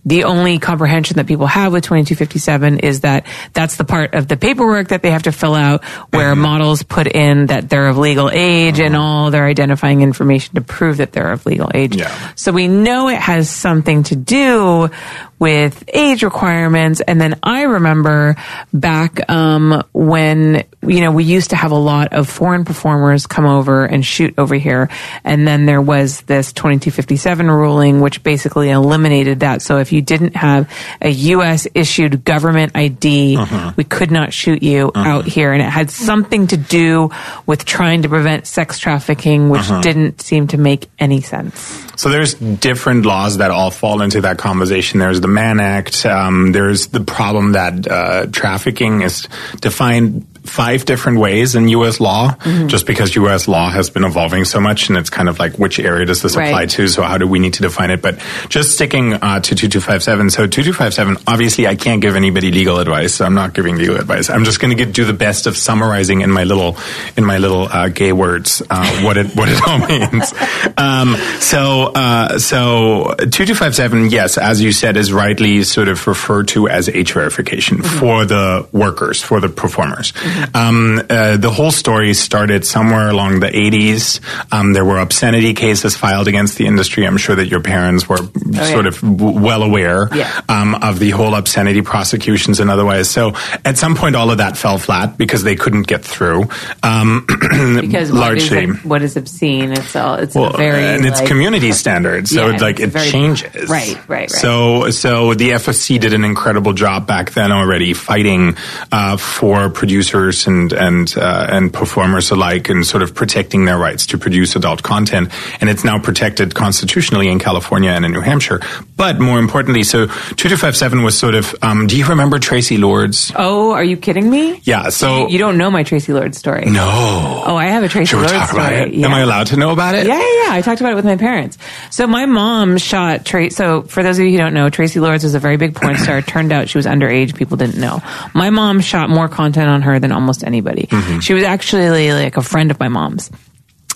the only comprehension that people have with 2257 is that that's the part of the paperwork that they have to fill out where mm-hmm. models put in that they're of legal age mm-hmm. and all their identifying information to prove that they're of legal age. Yeah. So we know it has something to do with age requirements. And then I remember back um, when you know we used to have a lot of foreign performers come over and shoot over here, and then there was this 2257 ruling, which basically eliminated that. So if you didn't have a U.S. issued government ID, uh-huh. we could not shoot you uh-huh. out here, and it had something to do with trying to prevent sex trafficking, which uh-huh. didn't seem to make any sense. So there's different laws that all fall into that conversation. There's the Mann Act. Um, there's the problem that uh, trafficking is defined five different ways in U.S. law, mm-hmm. just because U.S. law has been evolving so much, and it's kind of like which area does this right. apply to? So how do we need to define it? But just sticking uh, to 2257. So 2257, obviously, I can't give anybody legal advice. So I'm not giving legal advice. I'm just going to do the best of summarizing in my little in my little uh, gay words uh, what it what it all [LAUGHS] means. Um, so uh, so 2257, yes, as you said, is rightly sort of referred to as age verification mm-hmm. for the workers, for the performers. Mm-hmm. Um, uh, the whole story started somewhere along the 80s. Um, there were obscenity cases filed against the industry. I'm sure that your parents were oh, sort yeah. of w- well aware yeah. um, of the whole obscenity prosecutions and otherwise. So at some point, all of that fell flat because they couldn't get through. Um, [CLEARS THROAT] because largely, what is, what is obscene? It's all it's well, very and it's like, community standards, so yeah, like it very, changes. Right, right, right. So so the FSC did an incredible job back then already fighting uh, for producers and and uh, and performers alike, and sort of protecting their rights to produce adult content. And it's now protected constitutionally in California and in New Hampshire. But more importantly, so two two five seven was sort of. Um, do you remember Traci Lords? Oh, are you kidding me? Yeah. So you, you don't know my Traci Lords story. No. Oh, I have a Traci Lords story. Yeah. Am I allowed to know about it? Yeah, yeah, yeah. I talked about it with my parents. So my mom shot Traci. So for those of you who don't know, Traci Lords was a very big porn star. Turned out she was underage. People didn't know. My mom shot more content on her than almost anybody. Mm-hmm. She was actually like a friend of my mom's.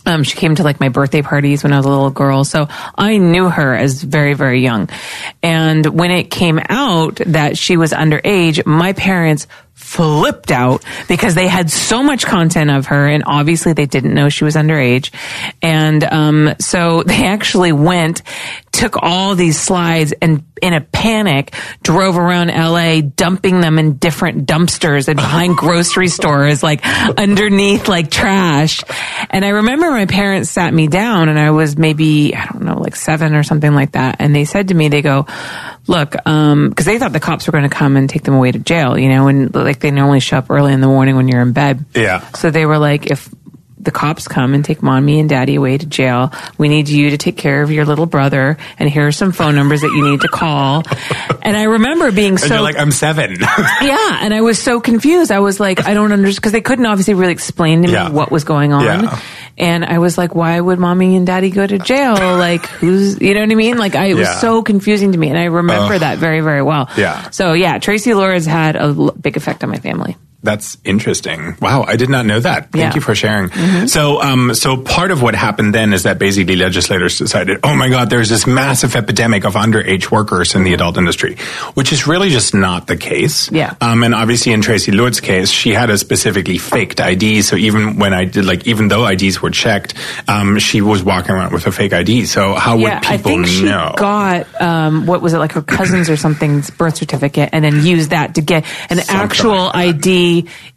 Um, she came to like my birthday parties when I was a little girl. So I knew her as very, very young. And when it came out that she was underage, my parents flipped out because they had so much content of her and obviously they didn't know she was underage. And, um, so [LAUGHS] they actually went, took all these slides and in a panic drove around LA dumping them in different dumpsters and behind grocery stores, like underneath like trash. And I remember my parents sat me down and I was maybe, I don't know, like seven or something like that. And they said to me, they go, look, um, cause they thought the cops were going to come and take them away to jail, you know, and like they normally show up early in the morning when you're in bed. Yeah. So they were like, if the cops come and take mommy and daddy away to jail. We need you to take care of your little brother, and here are some phone numbers that you need to call. [LAUGHS] And I remember being so like, I'm seven. [LAUGHS] yeah, and I was so confused. I was like, I don't understand because they couldn't obviously really explain to me yeah. what was going on. Yeah. And I was like, why would mommy and daddy go to jail? Like, who's, you know what I mean? Like, I, it was yeah. so confusing to me. And I remember uh, that very, very well. Yeah. So, yeah, Traci Lords had a big effect on my family. That's interesting. Wow, I did not know that. Thank Yeah. you for sharing. So, um, so part of what happened then is that basically legislators decided, oh my God, there's this massive epidemic of underage workers in the adult industry, which is really just not the case. Yeah. Um, and obviously in Traci Lords' case, she had a specifically faked ID. So even when I did, like, even though IDs were checked, um, she was walking around with a fake ID. So how yeah, would I people think she know? got um, what was it like her cousin's or something's birth certificate, and then used that to get an Something actual like that.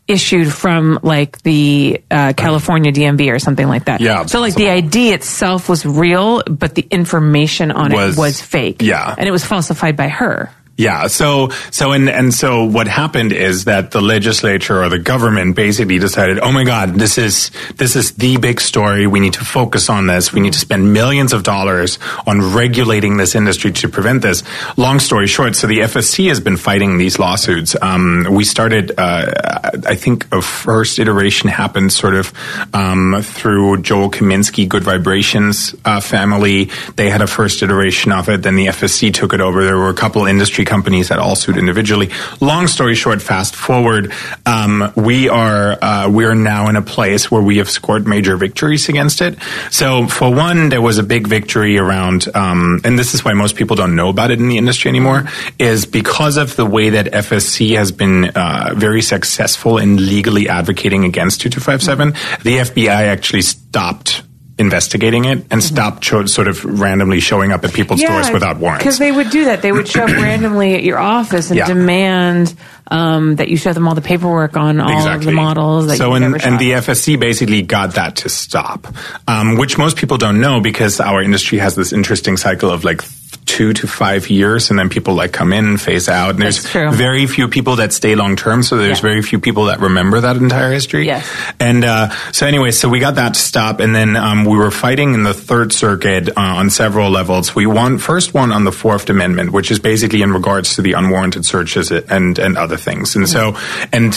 Issued from like the uh, California DMV or something like that. Yeah, So like the. ID itself was real, but the information on Was- it was fake. yeah. and it was falsified by her. Yeah. So, so, and, and so what happened is that the legislature or the government basically decided, oh my God, this is, this is the big story. We need to focus on this. We need to spend millions of dollars on regulating this industry to prevent this. Long story short, so the FSC has been fighting these lawsuits. Um, we started, uh, I think a first iteration happened sort of, um, through Joel Kaminsky, Good Vibrations, uh, family. They had a first iteration of it. Then the FSC took it over. There were a couple industry companies that all sued individually. Long story short, fast forward, um, we are uh, we are now in a place where we have scored major victories against it. So for one, there was a big victory around, um, and this is why most people don't know about it in the industry anymore, is because of the way that FSC has been uh, very successful in legally advocating against 2257. The FBI actually stopped investigating it and stop cho- sort of randomly showing up at people's doors without warrants. Because they would do that. They would show up [CLEARS THROAT] randomly at your office and Yeah. demand um, that you show them all the paperwork on all of the models that so and, and the FSC basically got that to stop, um, which most people don't know because our industry has this interesting cycle of like two to five years, and then people like come in, and phase out, and there's very few people that stay long term. So there's Yeah. very few people that remember that entire history. Yes. And uh, so anyway, so we got that to stop, and then um, we were fighting in the Third Circuit uh, on several levels. We won first one on the Fourth Amendment, which is basically in regards to the unwarranted searches and and other things. And so and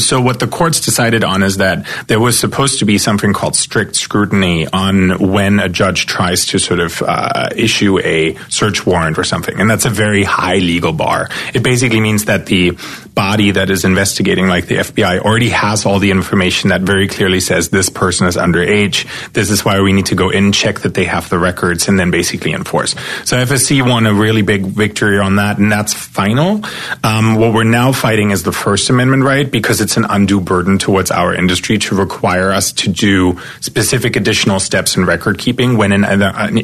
so what the courts decided on is that there was supposed to be something called strict scrutiny on when a judge tries to sort of uh, issue a search warrant or something, and that's a very high legal bar. It basically means that the body that is investigating, like the FBI, already has all the information that very clearly says this person is underage. This is why we need to go in, check that they have the records, and then basically enforce. So FSC won a really big victory on that, and that's final. Um, what we're now fighting is the First Amendment right because it's an undue burden towards our industry to require us to do specific additional steps in record keeping when in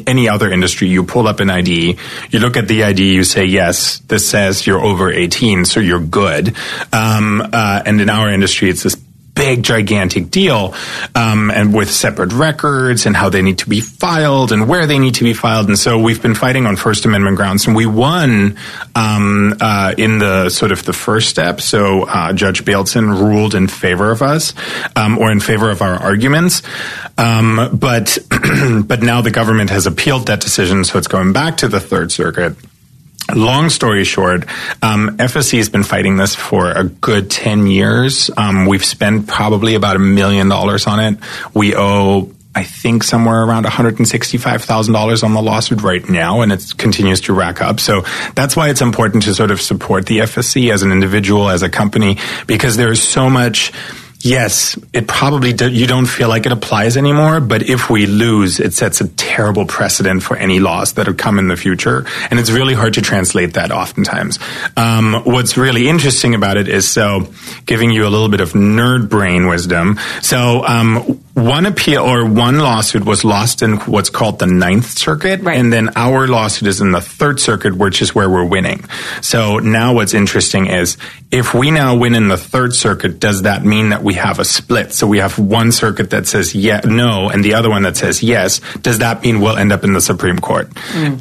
any other industry you pull up an ID, you look at the ID, you say, yes, this says you're over 18, so you're good. Um, uh, and in our industry, it's this big gigantic deal um, and with separate records and how they need to be filed and where they need to be filed. And so we've been fighting on first amendment grounds. And we won um, uh, in the sort of the first step. So uh, judge Baylson ruled in favor of us um, or in favor of our arguments. Um, but [CLEARS THROAT] but now the government has appealed that decision. So it's going back to the third circuit Long story short, um, FSC has been fighting this for a good 10 years. Um, we've spent probably about a million dollars on it. We owe, I think, somewhere around $165,000 on the lawsuit right now, and it continues to rack up. So that's why it's important to sort of support the FSC as an individual, as a company, because there's so much. Yes, it probably do, you don't feel like it applies anymore, but if we lose, it sets a terrible precedent for any laws that would come in the future, and it's really hard to translate that oftentimes. Um, what's really interesting about it is so giving you a little bit of nerd brain wisdom. So um, one appeal or one lawsuit was lost in what's called the Ninth Circuit, Right. and then our lawsuit is in the Third Circuit, which is where we're winning. So now what's interesting is if we now win in the Third Circuit, does that mean that we have a split? So we have one circuit that says yeah, no, and the other one that says yes. Does that mean we'll end up in the Supreme Court?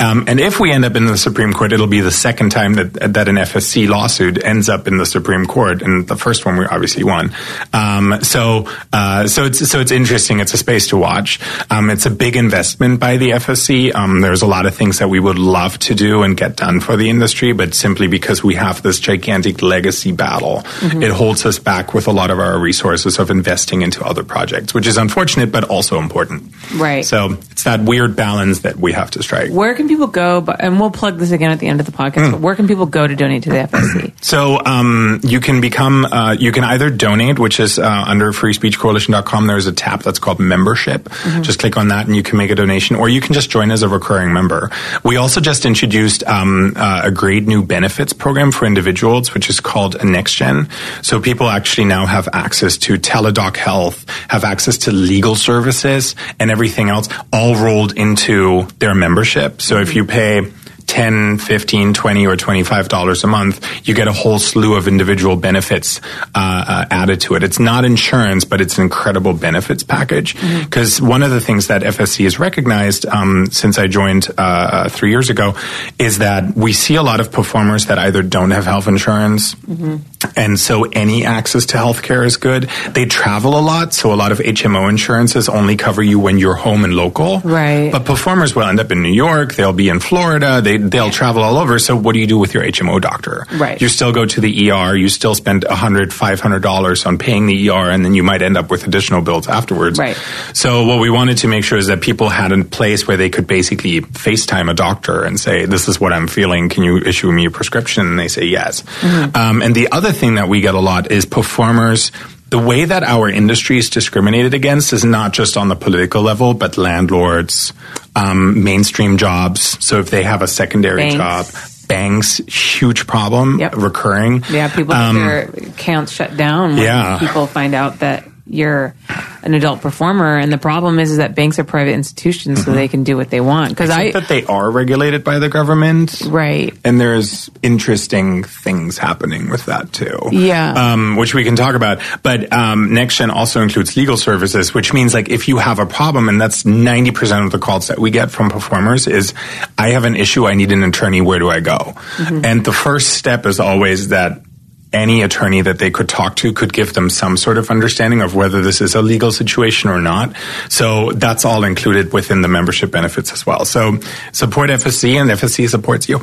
Um, and if we end up in the Supreme Court, it'll be the second time that that an FSC lawsuit ends up in the Supreme Court, and the first one we obviously won. Um, so uh, so it's so it's interesting. It's a space to watch. Um, it's a big investment by the FSC. Um, there's a lot of things that we would love to do and get done for the industry, but simply because we have this gigantic legacy battle, mm-hmm. it holds us back with a lot of our resources of investing into other projects, which is unfortunate, but also important. Right. So it's that weird balance that we have to strike. Where can people go? And we'll plug this again at the end of the podcast. Mm. But where can people go to donate to the FSC? So um, you can become, uh, you can either donate, which is uh, under freespeechcoalition.com. There's a tab that's called membership. Mm-hmm. Just click on that and you can make a donation, or you can just join as a recurring member. We also just introduced um, uh, a great new benefits program for individuals, which is called NextGen. So people actually now have access to Teladoc Health, have access to legal services and everything else, all rolled into their membership. So if you pay 10, 15, 20, or $25 a month, you get a whole slew of individual benefits uh, uh, added to it. It's not insurance, but it's an incredible benefits package. Because mm-hmm. one of the things that FSC has recognized um, since I joined uh, uh, three years ago is that we see a lot of performers that either don't have health insurance, mm-hmm. and so any access to healthcare is good. They travel a lot, so a lot of HMO insurances only cover you when you're home and local. Right. But performers will end up in New York, they'll be in Florida, they they'll travel all over. So what do you do with your HMO doctor? Right. You still go to the ER. You still spend a hundred, five hundred dollars on paying the ER, and then you might end up with additional bills afterwards. Right. So what we wanted to make sure is that people had a place where they could basically FaceTime a doctor and say, "This is what I'm feeling. Can you issue me a prescription?" And they say yes. Mm-hmm. Um, and the other thing that we get a lot is performers the way that our industry is discriminated against is not just on the political level, but landlords, um, mainstream jobs. So if they have a secondary banks. job, banks, huge problem, yep. recurring. Yeah, people um, their accounts shut down. yeah, people find out that you're an adult performer, and the problem is, is that banks are private institutions, mm-hmm. so they can do what they want. Because I that they are regulated by the government, right? And there's interesting things happening with that too, yeah, um, which we can talk about. But um, NextGen also includes legal services, which means like if you have a problem, and that's ninety percent of the calls that we get from performers is, I have an issue, I need an attorney, where do I go? Mm-hmm. And the first step is always that any attorney that they could talk to could give them some sort of understanding of whether this is a legal situation or not. So that's all included within the membership benefits as well. So support FSC and FSC supports you.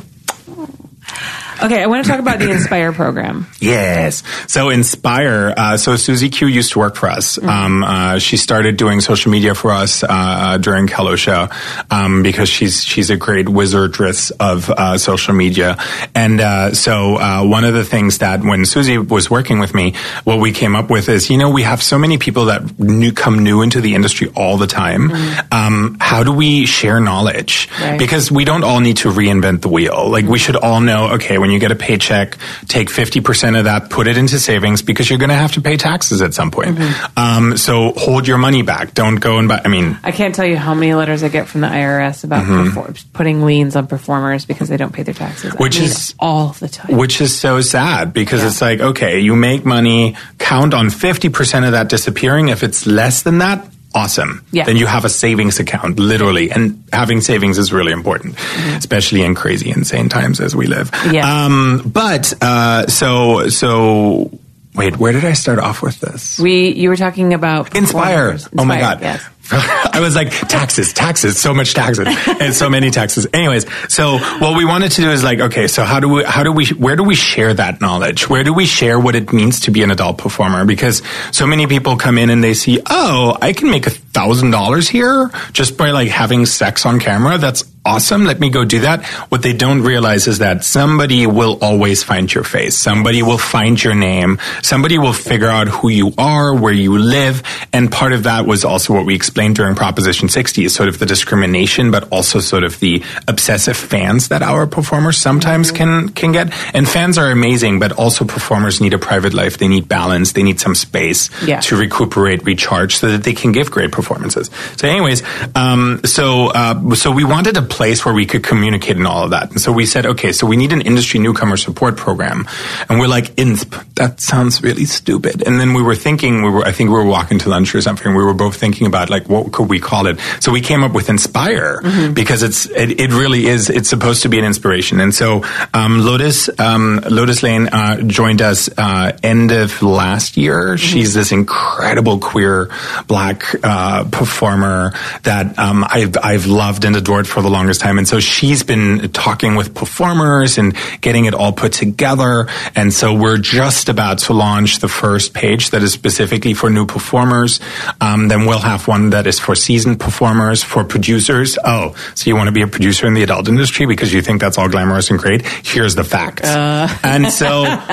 Okay, I want to talk about the Inspire program. Yes. So Inspire. Uh, so Siouxsie Q used to work for us. Mm-hmm. Um, uh, she started doing social media for us uh, during Cal/OSHA um, because she's she's a great wizardress of uh, social media. And uh, so uh, one of the things that when Susie was working with me, what we came up with is, you know, we have so many people that new, come new into the industry all the time. Mm-hmm. Um, how do we share knowledge? Right. Because we don't all need to reinvent the wheel. Like we should all know, okay when you get a paycheck, take 50% of that, put it into savings because you're going to have to pay taxes at some point. Mm-hmm. Um, so hold your money back. Don't go and buy. I mean, I can't tell you how many letters I get from the IRS about mm-hmm. putting liens on performers because they don't pay their taxes. Which is all the time. Which is so sad because yeah. it's like, okay, you make money, count on 50% of that disappearing. If it's less than that, awesome. Yeah. Then you have a savings account, literally. And having savings is really important, mm-hmm. especially in crazy, insane times as we live. Yeah. Um, but, uh, so, so, wait, where did I start off with this? We, you were talking about Inspire. Inspire. Oh my God. Yes. [LAUGHS] I was like, taxes, taxes, so much taxes, and so many taxes. Anyways, so what we wanted to do is like, okay, so how do we, how do we, where do we share that knowledge? Where do we share what it means to be an adult performer? Because so many people come in and they see, oh, I can make a thousand dollars here just by like having sex on camera. That's awesome. Let me go do that. What they don't realize is that somebody will always find your face. Somebody will find your name. Somebody will figure out who you are, where you live. And part of that was also what we explained during Proposition 60 is sort of the discrimination, but also sort of the obsessive fans that our performers sometimes can, can get. And fans are amazing, but also performers need a private life. They need balance. They need some space yeah. to recuperate, recharge so that they can give great performances. So anyways, um, so, uh, so we wanted to place where we could communicate and all of that. And so we said, okay, so we need an industry newcomer support program. And we're like, INSP, that sounds really stupid. And then we were thinking, we were, I think we were walking to lunch or something. We were both thinking about like, what could we call it? So we came up with Inspire mm-hmm. because it's, it, it, really is, it's supposed to be an inspiration. And so, um, Lotus, um, Lotus Lane, uh, joined us, uh, end of last year. Mm-hmm. She's this incredible queer black, uh, performer that, um, I've, I've loved and adored for the longest time. And so she's been talking with performers and getting it all put together. And so we're just about to launch the first page that is specifically for new performers. Um, then we'll have one that is for seasoned performers, for producers. Oh, so you want to be a producer in the adult industry because you think that's all glamorous and great? Here's the facts. Uh. [LAUGHS] And so [LAUGHS]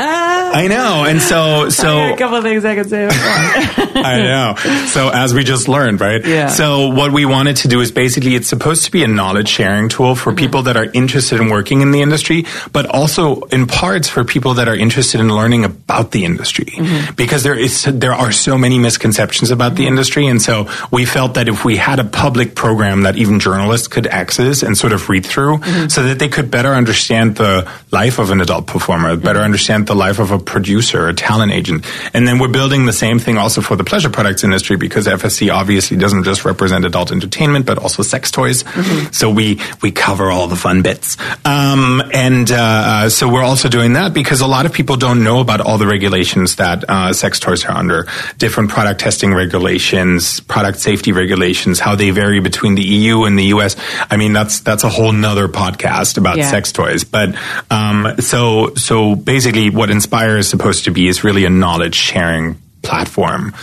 I know. And so, so a couple of things I can say. [LAUGHS] I know. So as we just learned, right? Yeah. So what we wanted to do is basically it's supposed to be a knowledge sharing tool for people that are interested in working in the industry, but also in parts for people that are interested in learning about the industry. Mm-hmm. Because there is there are so many misconceptions about the industry, and so we felt that if we had a public program that even journalists could access and sort of read through, mm-hmm. so that they could better understand the life of an adult performer, better understand the life of a producer, a talent agent, and then we're building the same thing also for the pleasure products industry because FSC obviously doesn't just represent adult entertainment but also sex toys. Mm-hmm. So we we cover all the fun bits, um, and uh, uh, so we're also doing that because a lot of people don't know about all the regulations that uh, sex toys are under, different product testing regulations, product safety regulations, how they vary between the EU and the US. I mean, that's that's a whole nother podcast about yeah. sex toys. But um, so so basically, what Inspire is supposed to be is really a knowledge sharing platform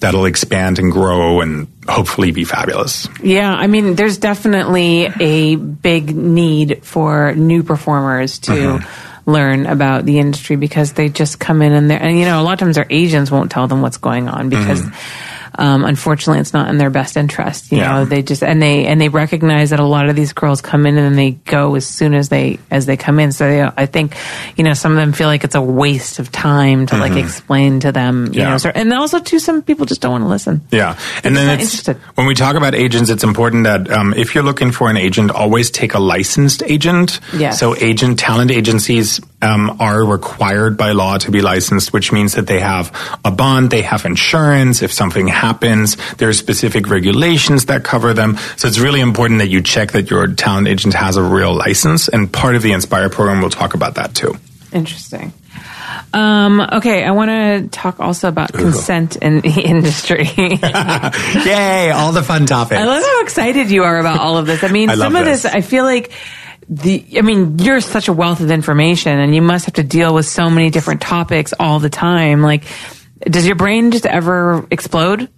that'll expand and grow and hopefully be fabulous. Yeah, I mean, there's definitely a big need for new performers to. Mm-hmm learn about the industry because they just come in and they and you know a lot of times their agents won't tell them what's going on because mm-hmm um, unfortunately, it's not in their best interest. You yeah. know, they just and they and they recognize that a lot of these girls come in and then they go as soon as they as they come in. So they, I think, you know, some of them feel like it's a waste of time to mm-hmm. like explain to them. You yeah. know, so, and also too, some people just don't want to listen. Yeah, and then it's, when we talk about agents, it's important that um, if you're looking for an agent, always take a licensed agent. Yes. So agent talent agencies um, are required by law to be licensed, which means that they have a bond, they have insurance. If something happens, there are specific regulations that cover them. So it's really important that you check that your talent agent has a real license. And part of the Inspire program will talk about that too. Interesting. Um, okay, I want to talk also about Ooh. consent in the [LAUGHS] industry. [LAUGHS] Yay, all the fun topics. I love how excited you are about all of this. I mean, [LAUGHS] I some of this. this, I feel like the I mean, you're such a wealth of information and you must have to deal with so many different topics all the time. Like does your brain just ever explode?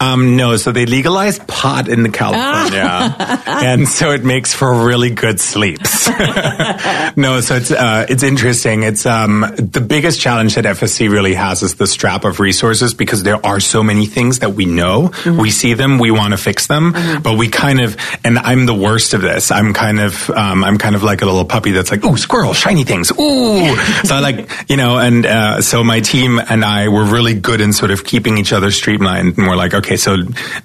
Um, no. So they legalized pot in California, and so it makes for really good sleeps. [LAUGHS] no, so it's uh, it's interesting. It's um, the biggest challenge that FSC really has is the strap of resources because there are so many things that we know. Mm-hmm. We see them, we want to fix them, mm-hmm. but we kind of and I'm the worst of this. I'm kind of um, I'm kind of like a little puppy that's like, ooh, squirrel, shiny things, ooh. [LAUGHS] so I like you know, and uh, so my team and I were really really good in sort of keeping each other streamlined. And we're like, okay, so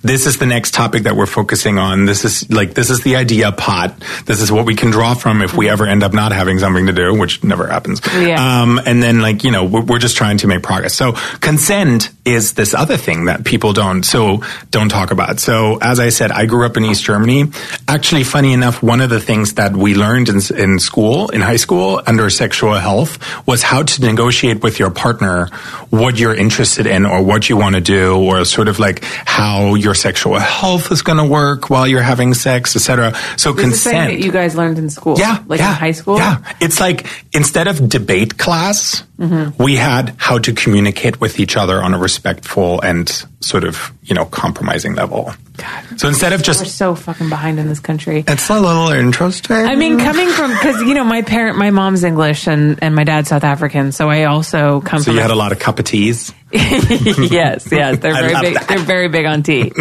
this is the next topic that we're focusing on. This is like, this is the idea pot. This is what we can draw from if we ever end up not having something to do, which never happens. Yeah. Um, and then like, you know, we're, we're just trying to make progress. So consent is this other thing that people don't, so don't talk about. So as I said, I grew up in East Germany. Actually, funny enough, one of the things that we learned in, in school, in high school under sexual health was how to negotiate with your partner what you're interested in or what you want to do or sort of like how your sexual health is going to work while you're having sex, etc. So this consent. that you guys learned in school, yeah, like yeah, in high school. Yeah, it's like instead of debate class, mm-hmm. we had how to communicate with each other on a respectful and sort of you know compromising level. God, so instead of just we're so fucking behind in this country. It's a little interesting. I mean, coming from because you know my parent, my mom's English and and my dad's South African, so I also come. So from you had a lot of cup of teas. [LAUGHS] yes, yes, they're very big. That. They're very big on tea.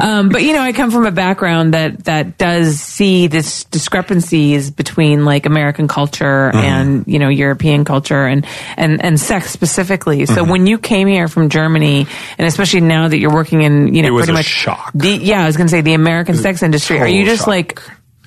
um, but you know, I come from a background that that does see this discrepancies between like American culture mm-hmm. and you know European culture and and and sex specifically. So mm-hmm. when you came here from Germany, and especially now that you're working in you know pretty much shock. The, yeah, I was going to say the American sex industry. Are you just shock. like?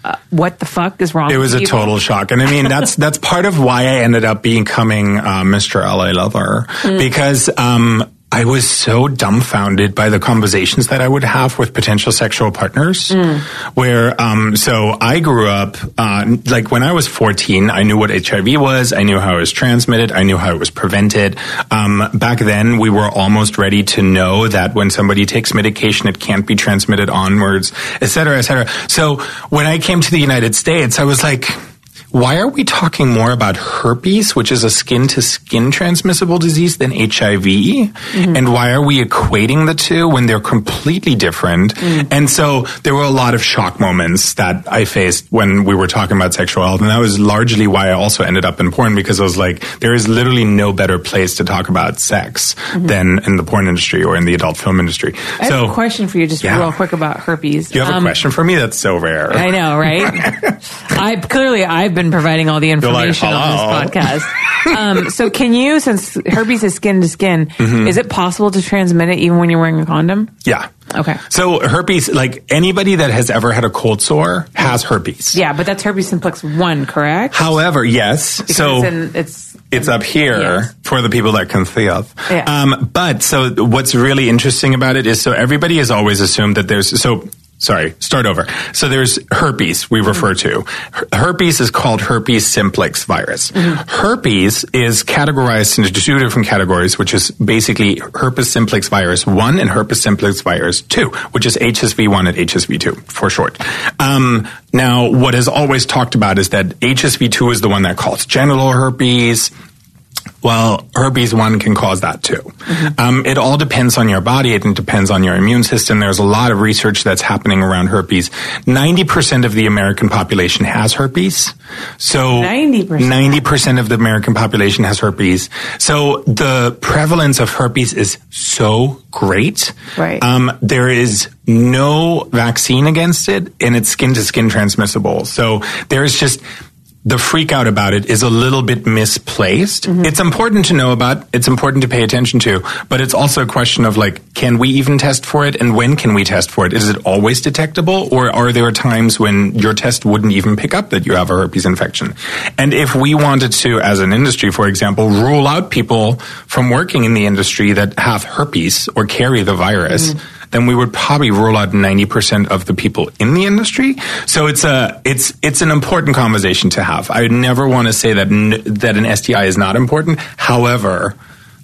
Uh, what the fuck is wrong? It was a total shock, and I mean that's that's part of why I ended up becoming uh, Mr. LA Leather Mm. because um, I was so dumbfounded by the conversations that I would have with potential sexual partners. Mm. Where um, so I grew up uh, like when I was fourteen, I knew what HIV was, I knew how it was transmitted, I knew how it was prevented. Um, back then, we were almost ready to know that when somebody takes medication, it can't be transmitted onwards, et cetera, et cetera. So when I came to the United States, I was like why are we talking more about herpes, which is a skin to skin transmissible disease, than HIV? Mm-hmm. And why are we equating the two when they're completely different? Mm. And so there were a lot of shock moments that I faced when we were talking about sexual health. And that was largely why I also ended up in porn because I was like, there is literally no better place to talk about sex mm-hmm. than in the porn industry or in the adult film industry. I so, have a question for you, just Yeah. real quick about herpes. you have a Um, question for me? That's so rare. I know, right? [LAUGHS] I clearly I've been providing all the like, information on this podcast. [LAUGHS] Um, so, can you, since herpes is skin to skin, Mm-hmm. is it possible to transmit it even when you're wearing a condom? yeah. Okay. So herpes, like anybody that has ever had a cold sore has herpes. Yeah, but that's herpes simplex one, correct? However, yes. Because so it's, in, it's it's up here Yes. for the people that can see us. Yeah. Um, but so what's really interesting about it is so everybody has always assumed that there's so. Sorry, start over. So there's herpes we refer to. Herpes is called herpes simplex virus. Herpes is categorized into two different categories, which is basically herpes simplex virus 1 and herpes simplex virus 2, which is HSV1 and HSV2 for short. Um, now, what is always talked about is that HSV2 is the one that causes genital herpes, well, herpes 1 can cause that too. Um, it all depends on your body. It depends on your immune system. There's a lot of research that's happening around herpes. 90% of the American population has herpes. So 90%? 90% of the American population has herpes. So the prevalence of herpes is so great. Right. Um, there is no vaccine against it and it's skin to skin transmissible. So there's just, the freak out about it is a little bit misplaced. Mm-hmm. It's important to know about, it's important to pay attention to, but it's also a question of like, can we even test for it and when can we test for it? Is it always detectable or are there times when your test wouldn't even pick up that you have a herpes infection? And if we wanted to, as an industry, for example, rule out people from working in the industry that have herpes or carry the virus, mm-hmm. Then we would probably rule out 90% of the people in the industry. So it's a, it's, it's an important conversation to have. I would never want to say that, that an STI is not important. However,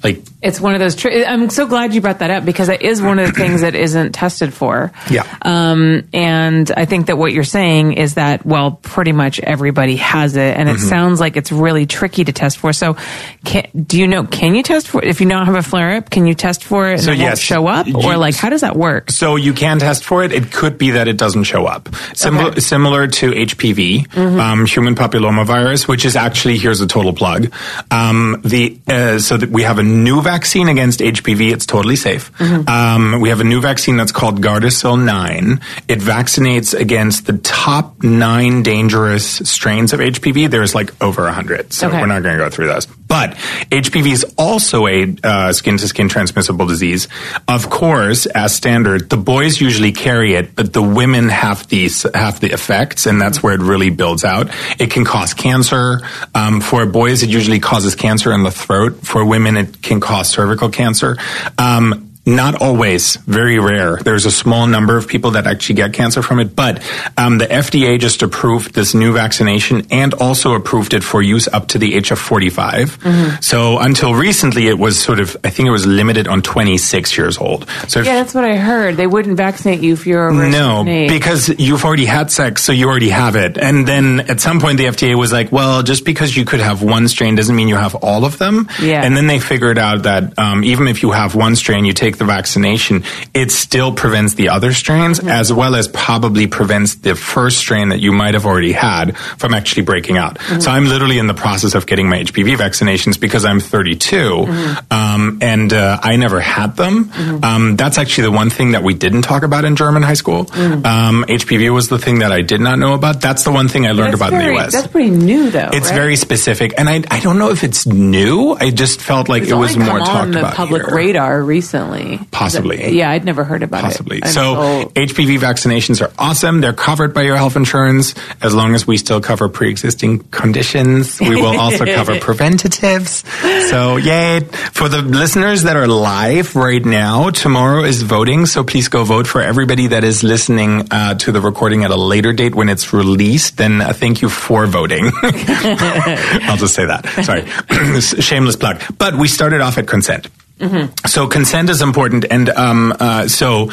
like, It's one of those. I'm so glad you brought that up because it is one of the [CLEARS THROAT] things that isn't tested for. Yeah. Um, and I think that what you're saying is that well, pretty much everybody has it, and it Mm-hmm. sounds like it's really tricky to test for. So, can, do you know? Can you test for if you don't have a flare up? Can you test for it and So it won't yes, show up, you- or like how does that work? So you can test for it. It could be that it doesn't show up. Similar, Okay. similar to HPV, um, human papillomavirus, which is actually here's a total plug. Um, the uh, so that we have a new vaccine against HPV. It's totally safe. Um, we have a new vaccine that's called Gardasil nine. It vaccinates against the top nine dangerous strains of HPV. There's like over a hundred, so Okay. we're not going to go through those. But HPV is also a uh, skin to skin transmissible disease. Of course, as standard, the boys usually carry it, but the women have these have the effects, and that's where it really builds out. It can cause cancer. Um, for boys, it usually causes cancer in the throat. For women, it can cause cervical cancer. Um, not always, very rare. There's a small number of people that actually get cancer from it, but um, the FDA just approved this new vaccination and also approved it for use up to the age of 45. So until recently, it was sort of, I think it was limited on 26 years old. So Yeah, that's what I heard. They wouldn't vaccinate you if you're over no, because you've already had sex, so you already have it. And then at some point, the FDA was like, well, just because you could have one strain doesn't mean you have all of them. Yeah. And then they figured out that um, even if you have one strain, you take the vaccination, it still prevents the other strains, Mm-hmm. as well as probably prevents the first strain that you might have already had from actually breaking out. Mm-hmm. So I'm literally in the process of getting my HPV vaccinations because I'm 32, Mm-hmm. um, and uh, I never had them. Um, that's actually the one thing that we didn't talk about in German high school. Mm-hmm. Um, HPV was the thing that I did not know about. That's the one thing I learned That's about very, in the US. That's pretty new, though. It's right? very specific, and I I don't know if it's new. I just felt like It's it was more talked on the about public here. radar recently. Really? Possibly. That, yeah, I'd never heard about Possibly. it. Possibly. So HPV vaccinations are awesome. They're covered by your health insurance as long as we still cover pre-existing conditions. We will also cover [LAUGHS] preventatives. So yay. For the listeners that are live right now, tomorrow is voting. So please go vote for everybody that is listening uh, to the recording at a later date when it's released. Then uh, thank you for voting. [LAUGHS] [LAUGHS] I'll just say that. Sorry. [CLEARS THROAT] Shameless plug. But we started off at consent. Mm-hmm. So consent is important, and um, uh, so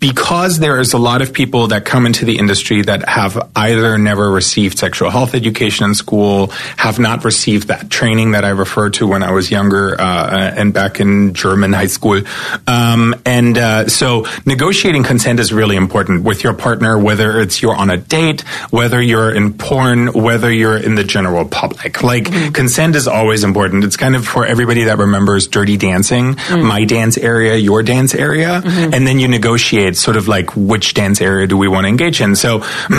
because there is a lot of people that come into the industry that have either never received sexual health education in school, have not received that training that I referred to when I was younger uh, and back in German high school. Um, and uh, so negotiating consent is really important with your partner, whether it's you're on a date, whether you're in porn, whether you're in the general public. Like mm-hmm. consent is always important. It's kind of for everybody that remembers dirty dancing, mm-hmm. my dance area, your dance area, mm-hmm. and then you negotiate it's sort of like which dance area do we want to engage in. So [CLEARS THROAT]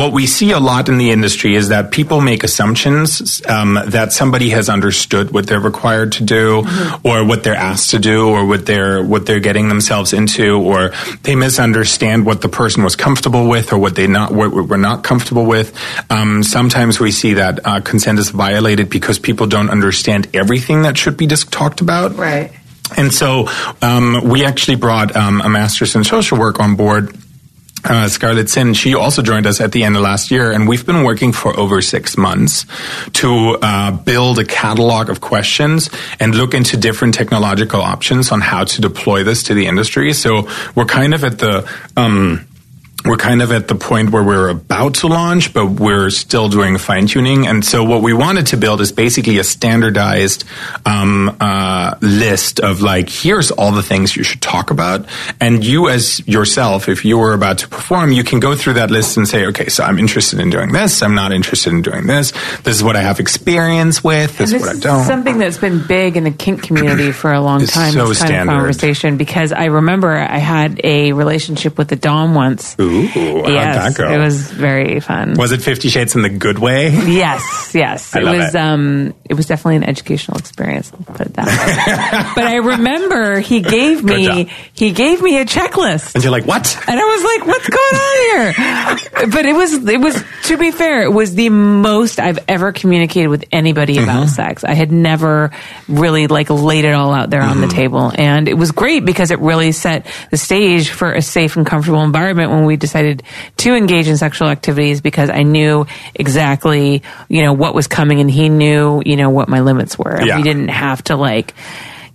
what we see a lot in the industry is that people make assumptions um, that somebody has understood what they're required to do, mm-hmm. or what they're asked to do, or what they're what they're getting themselves into, or they misunderstand what the person was comfortable with, or what they not what were not comfortable with. Um, sometimes we see that uh, consent is violated because people don't understand everything that should be just talked about. Right. And so um, we actually brought um, a master's in social work on board. Uh, Scarlett Sin, she also joined us at the end of last year, and we've been working for over six months to uh, build a catalog of questions and look into different technological options on how to deploy this to the industry. So we're kind of at the um, we're kind of at the point where we're about to launch, but we're still doing fine tuning. And so what we wanted to build is basically a standardized um, uh, list of like, here's all the things you should talk about. And you as yourself, if you were about to perform, you can go through that list and say, okay, so I'm interested in doing this. I'm not interested in doing this. This is what I have experience with. This, this is what I don't. Something that's been big in the kink community [CLEARS THROAT] for a long time. So this kind standard. of conversation because I remember I had a relationship with the Dom once. Ooh. Ooh, yes, how'd that go? It was very fun. Was it Fifty Shades in the good way? [LAUGHS] Yes, yes. I it love was it. um it was definitely an educational experience, I'll put it that way. [LAUGHS] but I remember he gave me he gave me a checklist. And you're like, what? And I was like, "What's going on here?" But it was, it was. To be fair, it was the most I've ever communicated with anybody about sex. I had never really like laid it all out there on the table, and it was great because it really set the stage for a safe and comfortable environment when we decided to engage in sexual activities. Because I knew exactly, you know, what was coming, and he knew, you know, what my limits were. Yeah. we didn't have to like.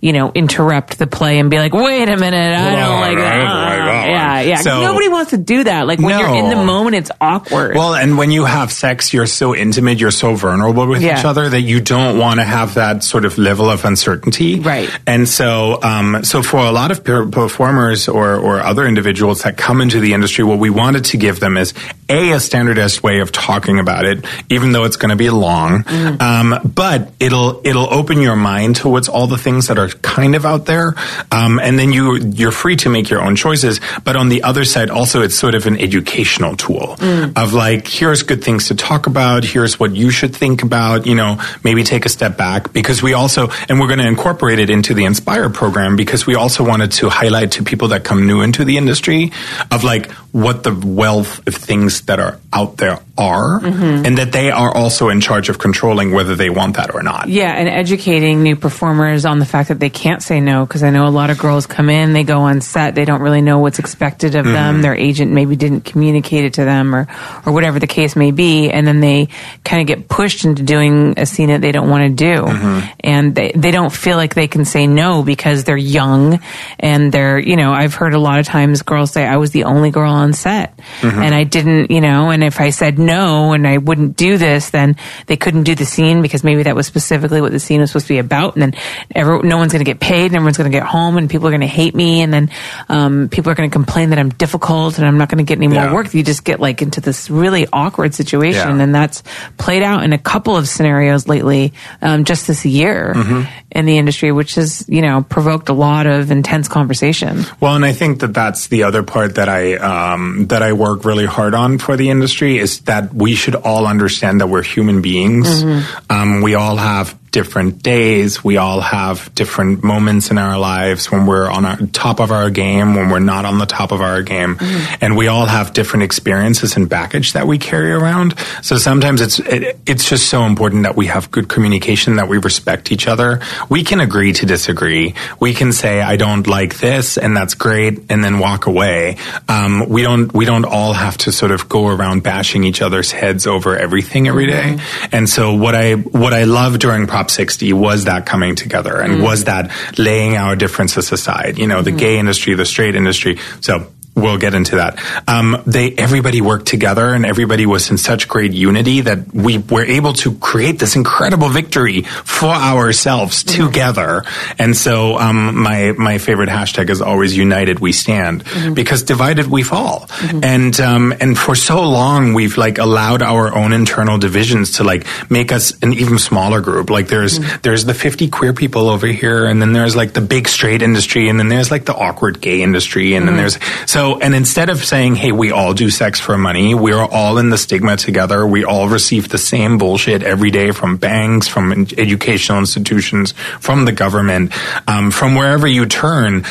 You know, interrupt the play and be like, "Wait a minute, I don't like that." don't like that one. yeah, yeah. So- Nobody wants to do that. Like when you're in the moment, it's awkward. Well, and when you have sex, you're so intimate, you're so vulnerable with Yeah. each other that you don't want to have that sort of level of uncertainty. Right. And so, um, so for a lot of performers or, or other individuals that come into the industry, what we wanted to give them is a a standardized way of talking about it, even though it's going to be long. Mm-hmm. Um, but it'll it'll open your mind towards all the things that are kind of out there, um, and then you you're free to make your own choices. But on the other side, also it's sort of an educational tool Mm. of like here's good things to talk about, here's what you should think about. You know, maybe take a step back because we also and we're going to incorporate it into the Inspire program because we also wanted to highlight to people that come new into the industry of like what the wealth of things that are out there are, Mm-hmm. and that they are also in charge of controlling whether they want that or not. yeah, and educating new performers on the fact that they can't say no because I know a lot of girls come in, they go on set, they don't really know what's expected of Mm-hmm. them. Their agent maybe didn't communicate it to them, or or whatever the case may be, and then they kind of get pushed into doing a scene that they don't want to do, Mm-hmm. and they they don't feel like they can say no because they're young and they're you know I've heard a lot of times girls say I was the only girl on set Mm-hmm. and I didn't you know and if I said no and I wouldn't do this then they couldn't do the scene because maybe that was specifically what the scene was supposed to be about and then every, no one's going to get paid and everyone's going to get home and people are going to hate me and then um, people are going to complain that I'm difficult and I'm not going to get any more Yeah. work you just get like into this really awkward situation Yeah. and that's played out in a couple of scenarios lately um, just this year Mm-hmm. in the industry which has you know provoked a lot of intense conversation Well, and I think that that's the other part that I um, that I work really hard on for the industry is that we should all understand that we're human beings. Um, we all have different days. We all have different moments in our lives when we're on our top of our game, when we're not on the top of our game. Mm-hmm. And we all have different experiences and baggage that we carry around. So sometimes it's, it, it's just so important that we have good communication, that we respect each other. We can agree to disagree. We can say, I don't like this and that's great and then walk away. Um, we don't, we don't all have to sort of go around bashing each other's heads over everything every day. Mm-hmm. And so what I, what I love during Prop 60 was that coming together and mm. was that laying our differences aside, you know, the mm. gay industry, the straight industry. So we'll get into that. Um, they everybody worked together and everybody was in such great unity that we were able to create this incredible victory for ourselves mm-hmm. together. And so um, my my favorite hashtag is always united we stand mm-hmm. because divided we fall. Mm-hmm. And um, and for so long we've like allowed our own internal divisions to like make us an even smaller group. Like there's mm-hmm. there's the 50 queer people over here and then there's like the big straight industry and then there's like the awkward gay industry and then mm-hmm. there's so and instead of saying, hey, we all do sex for money, we're all in the stigma together, we all receive the same bullshit every day from banks, from educational institutions, from the government, um, from wherever you turn,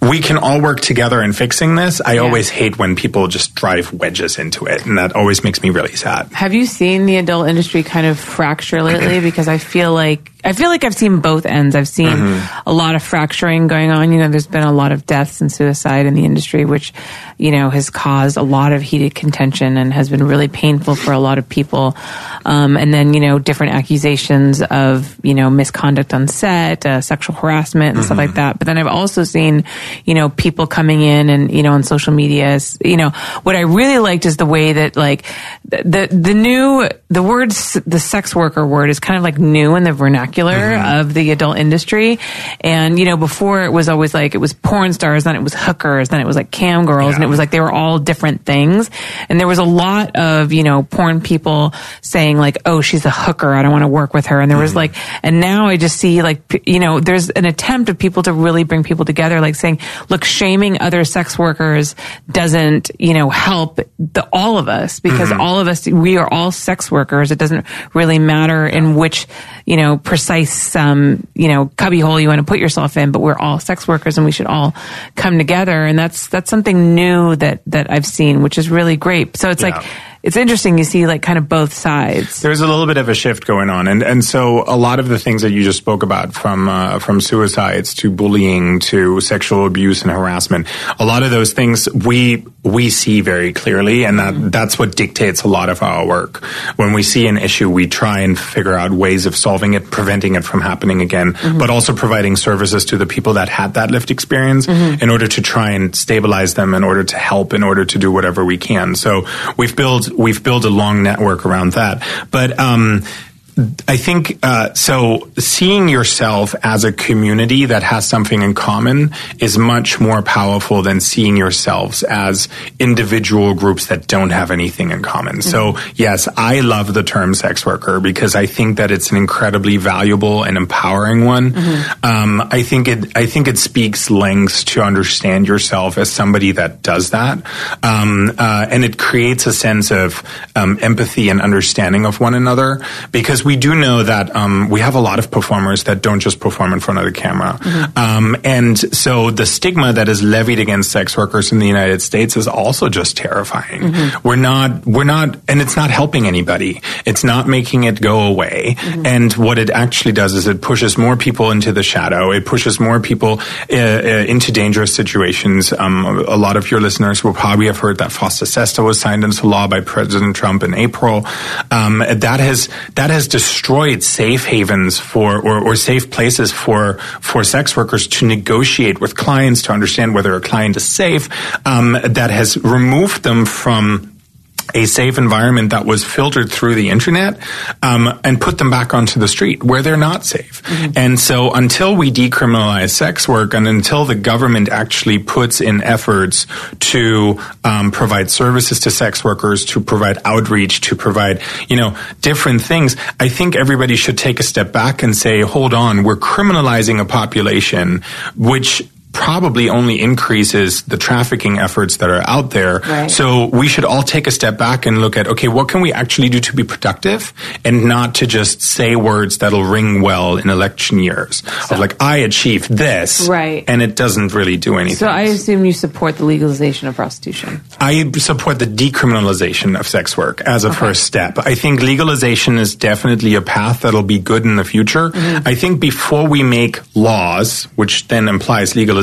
we can all work together in fixing this. I yeah. always hate when people just drive wedges into it, and that always makes me really sad. Have you seen the adult industry kind of fracture lately? [CLEARS THROAT] because I feel like I feel like I've seen both ends. I've seen mm-hmm. a lot of fracturing going on. You know, there's been a lot of deaths and suicide in the industry, which, you know, has caused a lot of heated contention and has been really painful for a lot of people. Um, and then, you know, different accusations of, you know, misconduct on set, uh, sexual harassment and mm-hmm. stuff like that. But then I've also seen, you know, people coming in and, you know, on social media, you know, what I really liked is the way that like the, the new, the words, the sex worker word is kind of like new in the vernacular vernacular mm-hmm. of the adult industry. And, you know, before it was always like, it was porn stars, then it was hookers, then it was like cam girls, yeah. and it was like they were all different things. And there was a lot of, you know, porn people saying like, oh, she's a hooker. I don't want to work with her. And there mm-hmm. was like, and now I just see like, you know, there's an attempt of people to really bring people together, like saying, look, shaming other sex workers doesn't, you know, help the, all of us because mm-hmm. all of us, we are all sex workers. It doesn't really matter in which, you know, precise, um, you know, cubbyhole you want to put yourself in, but we're all sex workers and we should all come together. And that's, that's something new that, that I've seen, which is really great. So it's yeah. like, it's interesting you see like kind of both sides. There's a little bit of a shift going on, and and so a lot of the things that you just spoke about, from uh, from suicides to bullying to sexual abuse and harassment, a lot of those things we we see very clearly, and that mm-hmm. that's what dictates a lot of our work. When we see an issue, we try and figure out ways of solving it, preventing it from happening again, mm-hmm. but also providing services to the people that had that lift experience mm-hmm. in order to try and stabilize them, in order to help, in order to do whatever we can. So we've built we've built a long network around that. But um, I think uh, so. Seeing yourself as a community that has something in common is much more powerful than seeing yourselves as individual groups that don't have anything in common. Mm-hmm. So, yes, I love the term sex worker because I think that it's an incredibly valuable and empowering one. Mm-hmm. Um, I think it. I think it speaks lengths to understand yourself as somebody that does that, um, uh, and it creates a sense of um, empathy and understanding of one another because we do know that um, we have a lot of performers that don't just perform in front of the camera. Mm-hmm. Um, and so the stigma that is levied against sex workers in the United States is also just terrifying. Mm-hmm. We're not, we're not, and it's not helping anybody. It's not making it go away. Mm-hmm. And what it actually does is it pushes more people into the shadow. It pushes more people uh, uh, into dangerous situations. Um, a lot of your listeners will probably have heard that FOSTA SESTA was signed into law by President Trump in April. Um, that has, that has destroyed safe havens for or, or safe places for for sex workers to negotiate with clients to understand whether a client is safe. Um, that has removed them from a safe environment that was filtered through the internet um, and put them back onto the street where they're not safe. Mm-hmm. And so until we decriminalize sex work and until the government actually puts in efforts to um, provide services to sex workers, to provide outreach, to provide, you know, different things, I think everybody should take a step back and say, hold on, we're criminalizing a population which probably only increases the trafficking efforts that are out there. Right. So we should all take a step back and look at, okay, what can we actually do to be productive and not to just say words that'll ring well in election years of like, I achieved this. Right. And it doesn't really do anything. So I assume you support the legalization of prostitution. I support the decriminalization of sex work as a first step. I think legalization is definitely a path that'll be good in the future. Mm-hmm. I think before we make laws, which then implies legalization,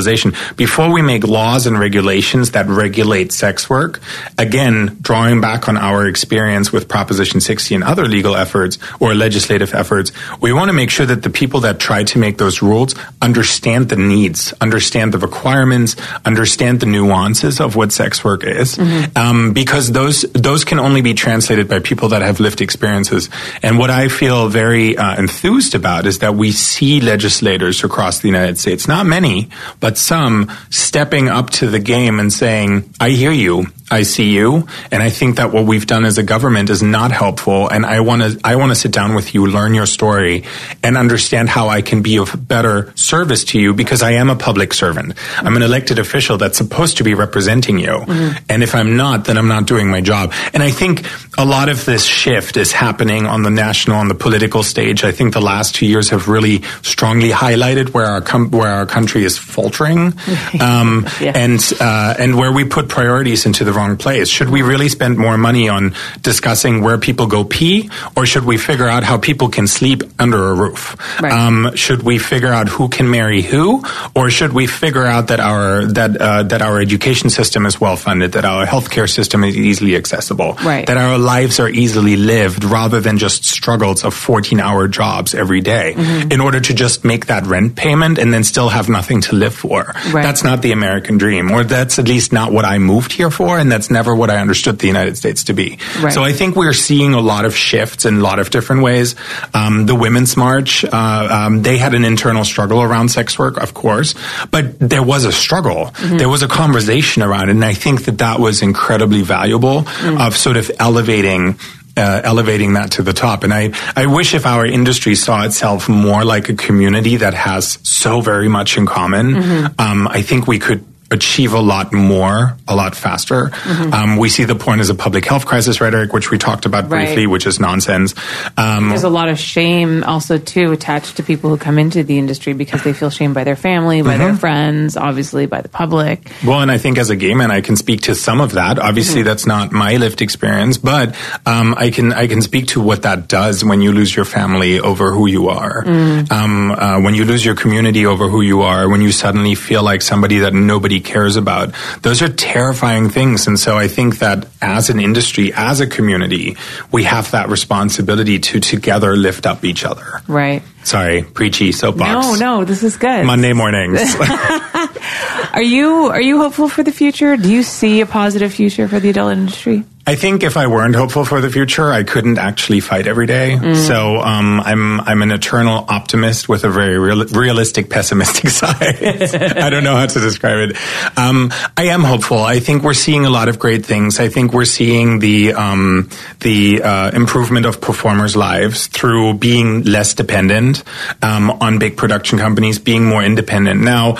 before we make laws and regulations that regulate sex work, again, drawing back on our experience with Proposition 60 and other legal efforts or legislative efforts, we want to make sure that the people that try to make those rules understand the needs, understand the requirements, understand the nuances of what sex work is, um, because those those can only be translated by people that have lived experiences. And what I feel very uh, enthused about is that we see legislators across the United States, not many, but some, stepping up to the game and saying, "I hear you." I see you, and I think that what we've done as a government is not helpful. And I want to, I want to sit down with you, learn your story, and understand how I can be of better service to you because I am a public servant. I'm an elected official that's supposed to be representing you, and if I'm not, then I'm not doing my job. And I think a lot of this shift is happening on the national, on the political stage. I think the last two years have really strongly highlighted where our com- where our country is faltering, [LAUGHS] um, Yeah. and uh, and where we put priorities into the wrong place. Should we really spend more money on discussing where people go pee, or should we figure out how people can sleep under a roof? Right. Um, should we figure out who can marry who, or should we figure out that our that uh, that our education system is well funded, that our healthcare system is easily accessible, Right. that our lives are easily lived, rather than just struggles of fourteen hour jobs every day Mm-hmm. in order to just make that rent payment and then still have nothing to live for. Right. That's not the American dream, or that's at least not what I moved here for, and that's never what I understood the United States to be. Right. So I think we're seeing a lot of shifts in a lot of different ways. Um, the Women's March, uh, um, they had an internal struggle around sex work, of course, but there was a struggle. There was a conversation around it, and I think that that was incredibly valuable of sort of elevating uh, elevating that to the top. And I, I wish if our industry saw itself more like a community that has so very much in common, um, I think we could achieve a lot more, a lot faster. Um, we see the point as a public health crisis rhetoric, which we talked about Right. briefly, which is nonsense. Um, There's a lot of shame also too attached to people who come into the industry because they feel shamed by their family, by Mm-hmm. their friends, obviously by the public. Well, and I think as a gay man, I can speak to some of that. Obviously, that's not my lived experience, but um, I can I can speak to what that does when you lose your family over who you are, um, uh, when you lose your community over who you are, when you suddenly feel like somebody that nobody cares about. Those are terrifying things, and so I think that as an industry, as a community, we have that responsibility to together lift up each other. Right. Sorry, preachy soapbox. No, no, this is good. Monday mornings. [LAUGHS] [LAUGHS] Are you are you hopeful for the future? Do you see a positive future for the adult industry? I think if I weren't hopeful for the future, I couldn't actually fight every day. So um, I'm I'm an eternal optimist with a very real, realistic, pessimistic [LAUGHS] side. I don't know how to describe it. Um, I am hopeful. I think we're seeing a lot of great things. I think we're seeing the um, the uh, improvement of performers' lives through being less dependent um, on big production companies, being more independent. Now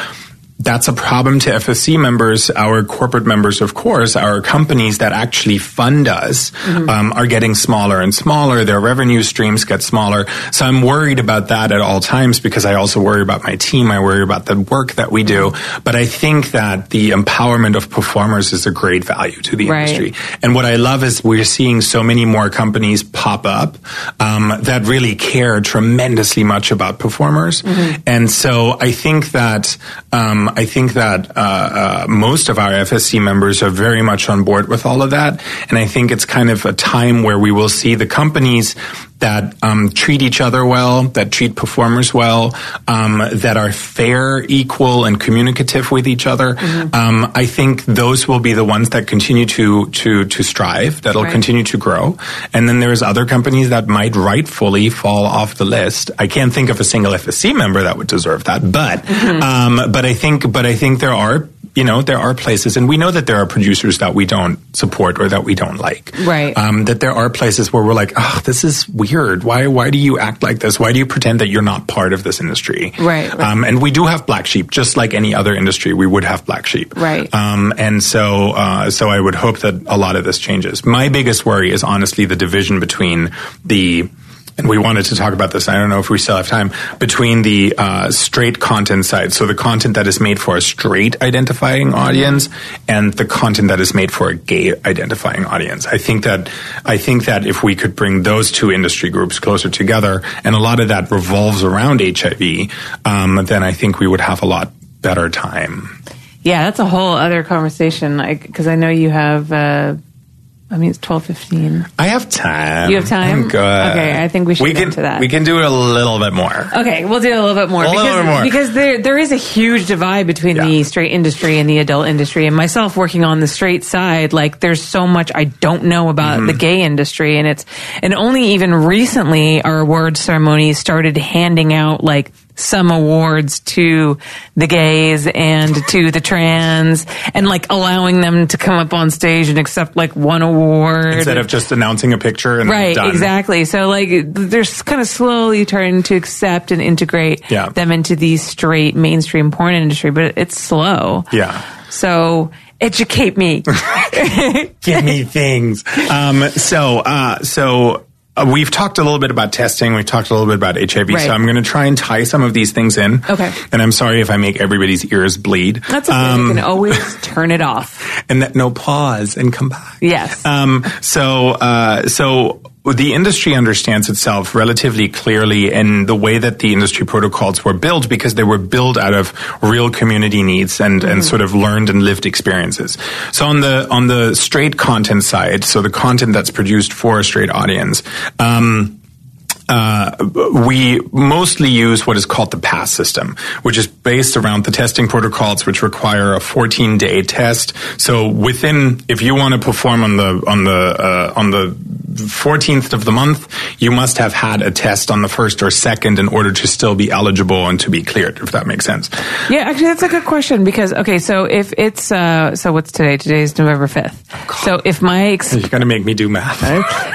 that's a problem to FSC members, our corporate members, of course, our companies that actually fund us um, are getting smaller and smaller. Their revenue streams get smaller. So I'm worried about that at all times because I also worry about my team. I worry about the work that we do. But I think that the empowerment of performers is a great value to the Right. industry. And what I love is we're seeing so many more companies pop up um, that really care tremendously much about performers. And so I think that um, I think that uh, uh, most of our FSC members are very much on board with all of that. And I think it's kind of a time where we will see the companies that um, treat each other well, that treat performers well, um, that are fair, equal, and communicative with each other. Um, I think those will be the ones that continue to to to strive. That'll Right. continue to grow. And then there's other companies that might rightfully fall off the list. I can't think of a single FSC member that would deserve that, but um, but I think but I think there are you know, there are places, and we know that there are producers that we don't support or that we don't like. Right. Um, that there are places where we're like, oh, this is weird. Why, why do you act like this? Why do you pretend that you're not part of this industry? Right, right. Um, and we do have black sheep, just like any other industry, we would have black sheep. Right. Um, and so, uh, so I would hope that a lot of this changes. My biggest worry is honestly the division between the and we wanted to talk about this. I don't know if we still have time between the uh, straight content side, so the content that is made for a straight identifying audience, and the content that is made for a gay identifying audience. I think that I think that if we could bring those two industry groups closer together, and a lot of that revolves around HIV, um, then I think we would have a lot better time. Yeah, that's a whole other conversation. Because I know you have. Uh, I mean, it's twelve fifteen. I have time. You have time? I'm good. Okay, I think we should we get can, into that. We can do it a little bit more. Okay, we'll do a little bit more. A because, little bit more. Because there, there is a huge divide between Yeah. the straight industry and the adult industry. And myself working on the straight side, like there's so much I don't know about Mm-hmm. the gay industry. And it's, and only even recently our award ceremonies started handing out like some awards to the gays and to the trans and like allowing them to come up on stage and accept like one award. Instead of just announcing a picture and Right, exactly. So like they're kind of slowly trying to accept and integrate Yeah. them into the straight mainstream porn industry, but it's slow. Yeah. So educate me. [LAUGHS] Give me things. Um, so, uh, so. Uh, we've talked a little bit about testing. We've talked a little bit about HIV. Right. So I'm going to try and tie some of these things in. Okay. And I'm sorry if I make everybody's ears bleed. That's okay. Um, you can always [LAUGHS] turn it off. and that no pause and come back. Yes. Um, so, uh, so the industry understands itself relatively clearly in the way that the industry protocols were built because they were built out of real community needs and, and sort of learned and lived experiences. So on the, on the straight content side, so the content that's produced for a straight audience, um, uh, we mostly use what is called the pass system, which is based around the testing protocols, which require a 14 day test. So within, if you want to perform on the on the uh, on the 14th of the month, you must have had a test on the first or second in order to still be eligible and to be cleared, if that makes sense. yeah, actually that's a good question because okay, so if it's uh so what's today? Today is November 5th. so if my ex- You're going to make me do math.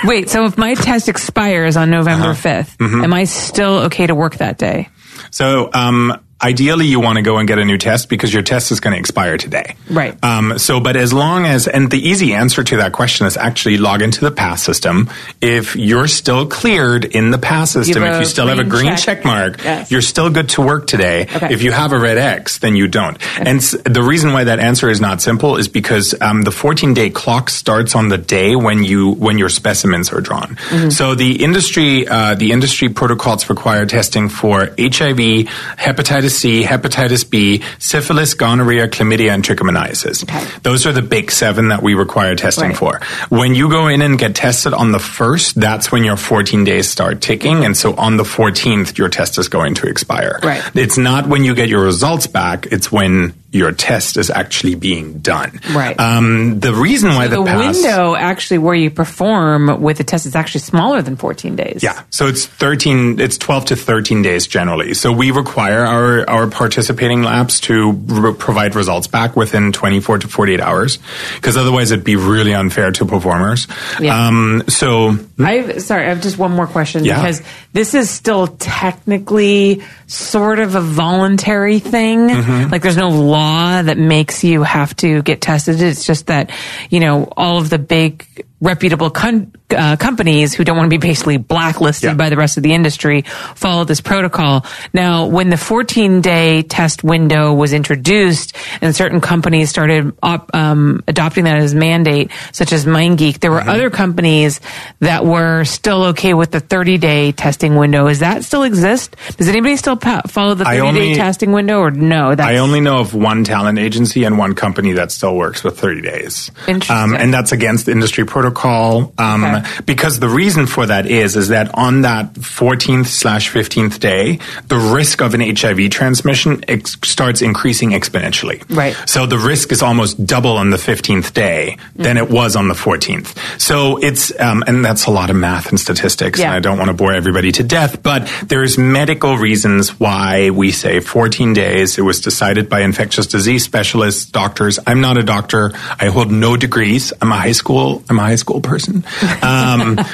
[LAUGHS] Wait, so if my test expires on November Uh-huh. 5th, Mm-hmm. am I still okay to work that day? So, um, ideally, you want to go and get a new test because your test is going to expire today. Right. Um, so, but as long as, and the easy answer to that question is actually log into the pass system. If you're still cleared in the pass system, if you still have a green check. check, mark, Yes. you're still good to work today. Okay. If you have a red X, then you don't. And s- the reason why that answer is not simple is because um, the 14 day clock starts on the day when you when your specimens are drawn. Mm-hmm. So the industry uh, the industry protocols require testing for HIV, hepatitis C, hepatitis B, syphilis, gonorrhea, chlamydia, and trichomoniasis. Okay. Those are the big seven that we require testing Right. for. When you go in and get tested on the first, that's when your 14 days start ticking. And so on the 14th, your test is going to expire. Right. It's not when you get your results back, it's when your test is actually being done. Right. Um, the reason why the the, pass, window actually where you perform with the test is actually smaller than 14 days. Yeah, so it's 13, it's 12 to 13 days generally. So we require our, our participating labs to r- provide results back within 24 to 48 hours, because otherwise it'd be really unfair to performers. Yeah. Um, so I've sorry, I have just one more question Yeah. because this is still technically sort of a voluntary thing. Mm-hmm. Like there's no law that makes you have to get tested. It's just that, you know, all of the big reputable con- uh, companies who don't want to be basically blacklisted Yeah. by the rest of the industry follow this protocol. Now, when the 14 day test window was introduced and certain companies started op- um, adopting that as mandate, such as MindGeek, there were Mm-hmm. other companies that were still okay with the 30 day testing window. Does that still exist? Does anybody still pa- follow the 30 day testing window or no? That's I only know of one talent agency and one company that still works with 30 days. Interesting. Um, and that's against industry protocol. Um, Okay. Uh, because the reason for that is is that on that 14th slash 15th day, the risk of an HIV transmission ex- starts increasing exponentially. Right. So the risk is almost double on the 15th day than it was on the 14th. So it's um, and that's a lot of math and statistics. Yeah. And I don't want to bore everybody to death, but there's medical reasons why we say 14 days. It was decided by infectious disease specialists, doctors. I'm not a doctor. I hold no degrees. I'm a high school. I'm a high school person. Um, [LAUGHS]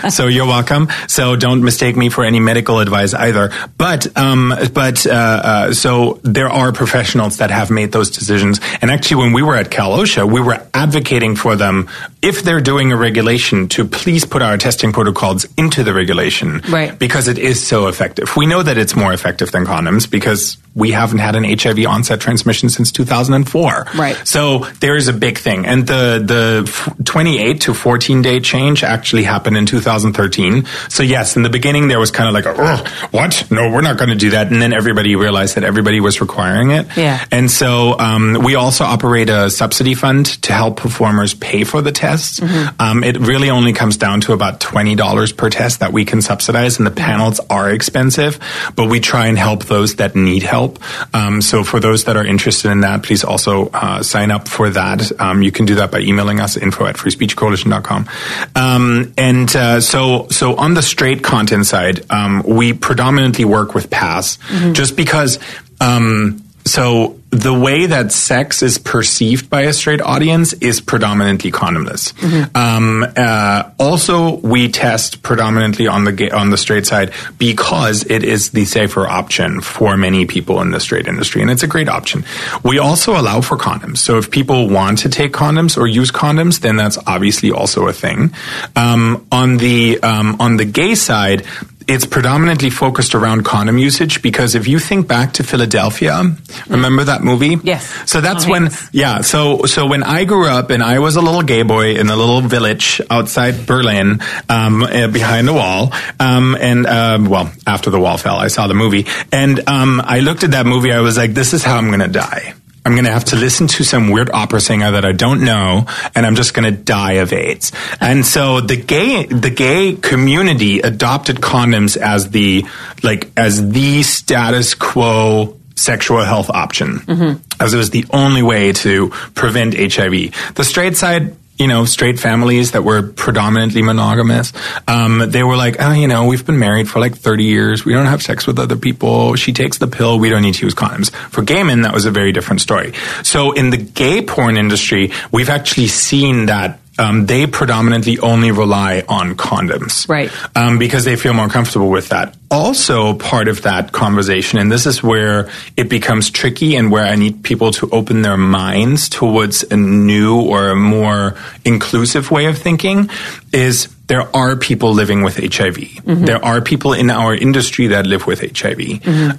so you're welcome. So don't mistake me for any medical advice either. But um, but uh, uh, so there are professionals that have made those decisions. And actually, when we were at Cal/OSHA, we were advocating for them if they're doing a regulation to please put our testing protocols into the regulation, Right. Because it is so effective. We know that it's more effective than condoms because we haven't had an HIV onset transmission since 2004. Right. So there is a big thing, and the the 28 to 14 day change actually happened in 2013. So yes, in the beginning there was kind of like, "Ugh, what? No, we're not going to do that. And then everybody realized that everybody was requiring it. Yeah. And so um, we also operate a subsidy fund to help performers pay for the tests. Um, it really only comes down to about twenty dollars per test that we can subsidize, and the panels are expensive, but we try and help those that need help. Um, so for those that are interested in that, please also uh, sign up for that. Um, you can do that by emailing us info at freespeechcoalition.com. Um, and uh, so so on the straight content side, um, we predominantly work with Pass, just because. Um, so the way that sex is perceived by a straight audience is predominantly condomless. Um, uh, also, we test predominantly on the gay, on the straight side because it is the safer option for many people in the straight industry, and it's a great option. We also allow for condoms. So if people want to take condoms or use condoms, then that's obviously also a thing. Um, on the um, on the gay side it's predominantly focused around condom usage because if you think back to Philadelphia, remember that movie? Yes. So that's Tom when, Hanks. yeah. So so when I grew up and I was a little gay boy in a little village outside Berlin, um, uh, behind the wall, um, and um, well, after the wall fell, I saw the movie, and um, I looked at that movie. I was like, this is how I'm going to die. I'm going to have to listen to some weird opera singer that I don't know, and I'm just going to die of AIDS. And so the gay, the gay community adopted condoms as the, like, as the status quo sexual health option. Mm-hmm. As it was the only way to prevent HIV. The straight side, you know, straight families that were predominantly monogamous, um, they were like, oh, you know, we've been married for like 30 years. We don't have sex with other people. She takes the pill. We don't need to use condoms. For gay men, that was a very different story. So in the gay porn industry, we've actually seen that um, they predominantly only rely on condoms. Right. Um, because they feel more comfortable with that. Also, part of that conversation, and this is where it becomes tricky and where I need people to open their minds towards a new or a more inclusive way of thinking, is there are people living with HIV. There are people in our industry that live with HIV,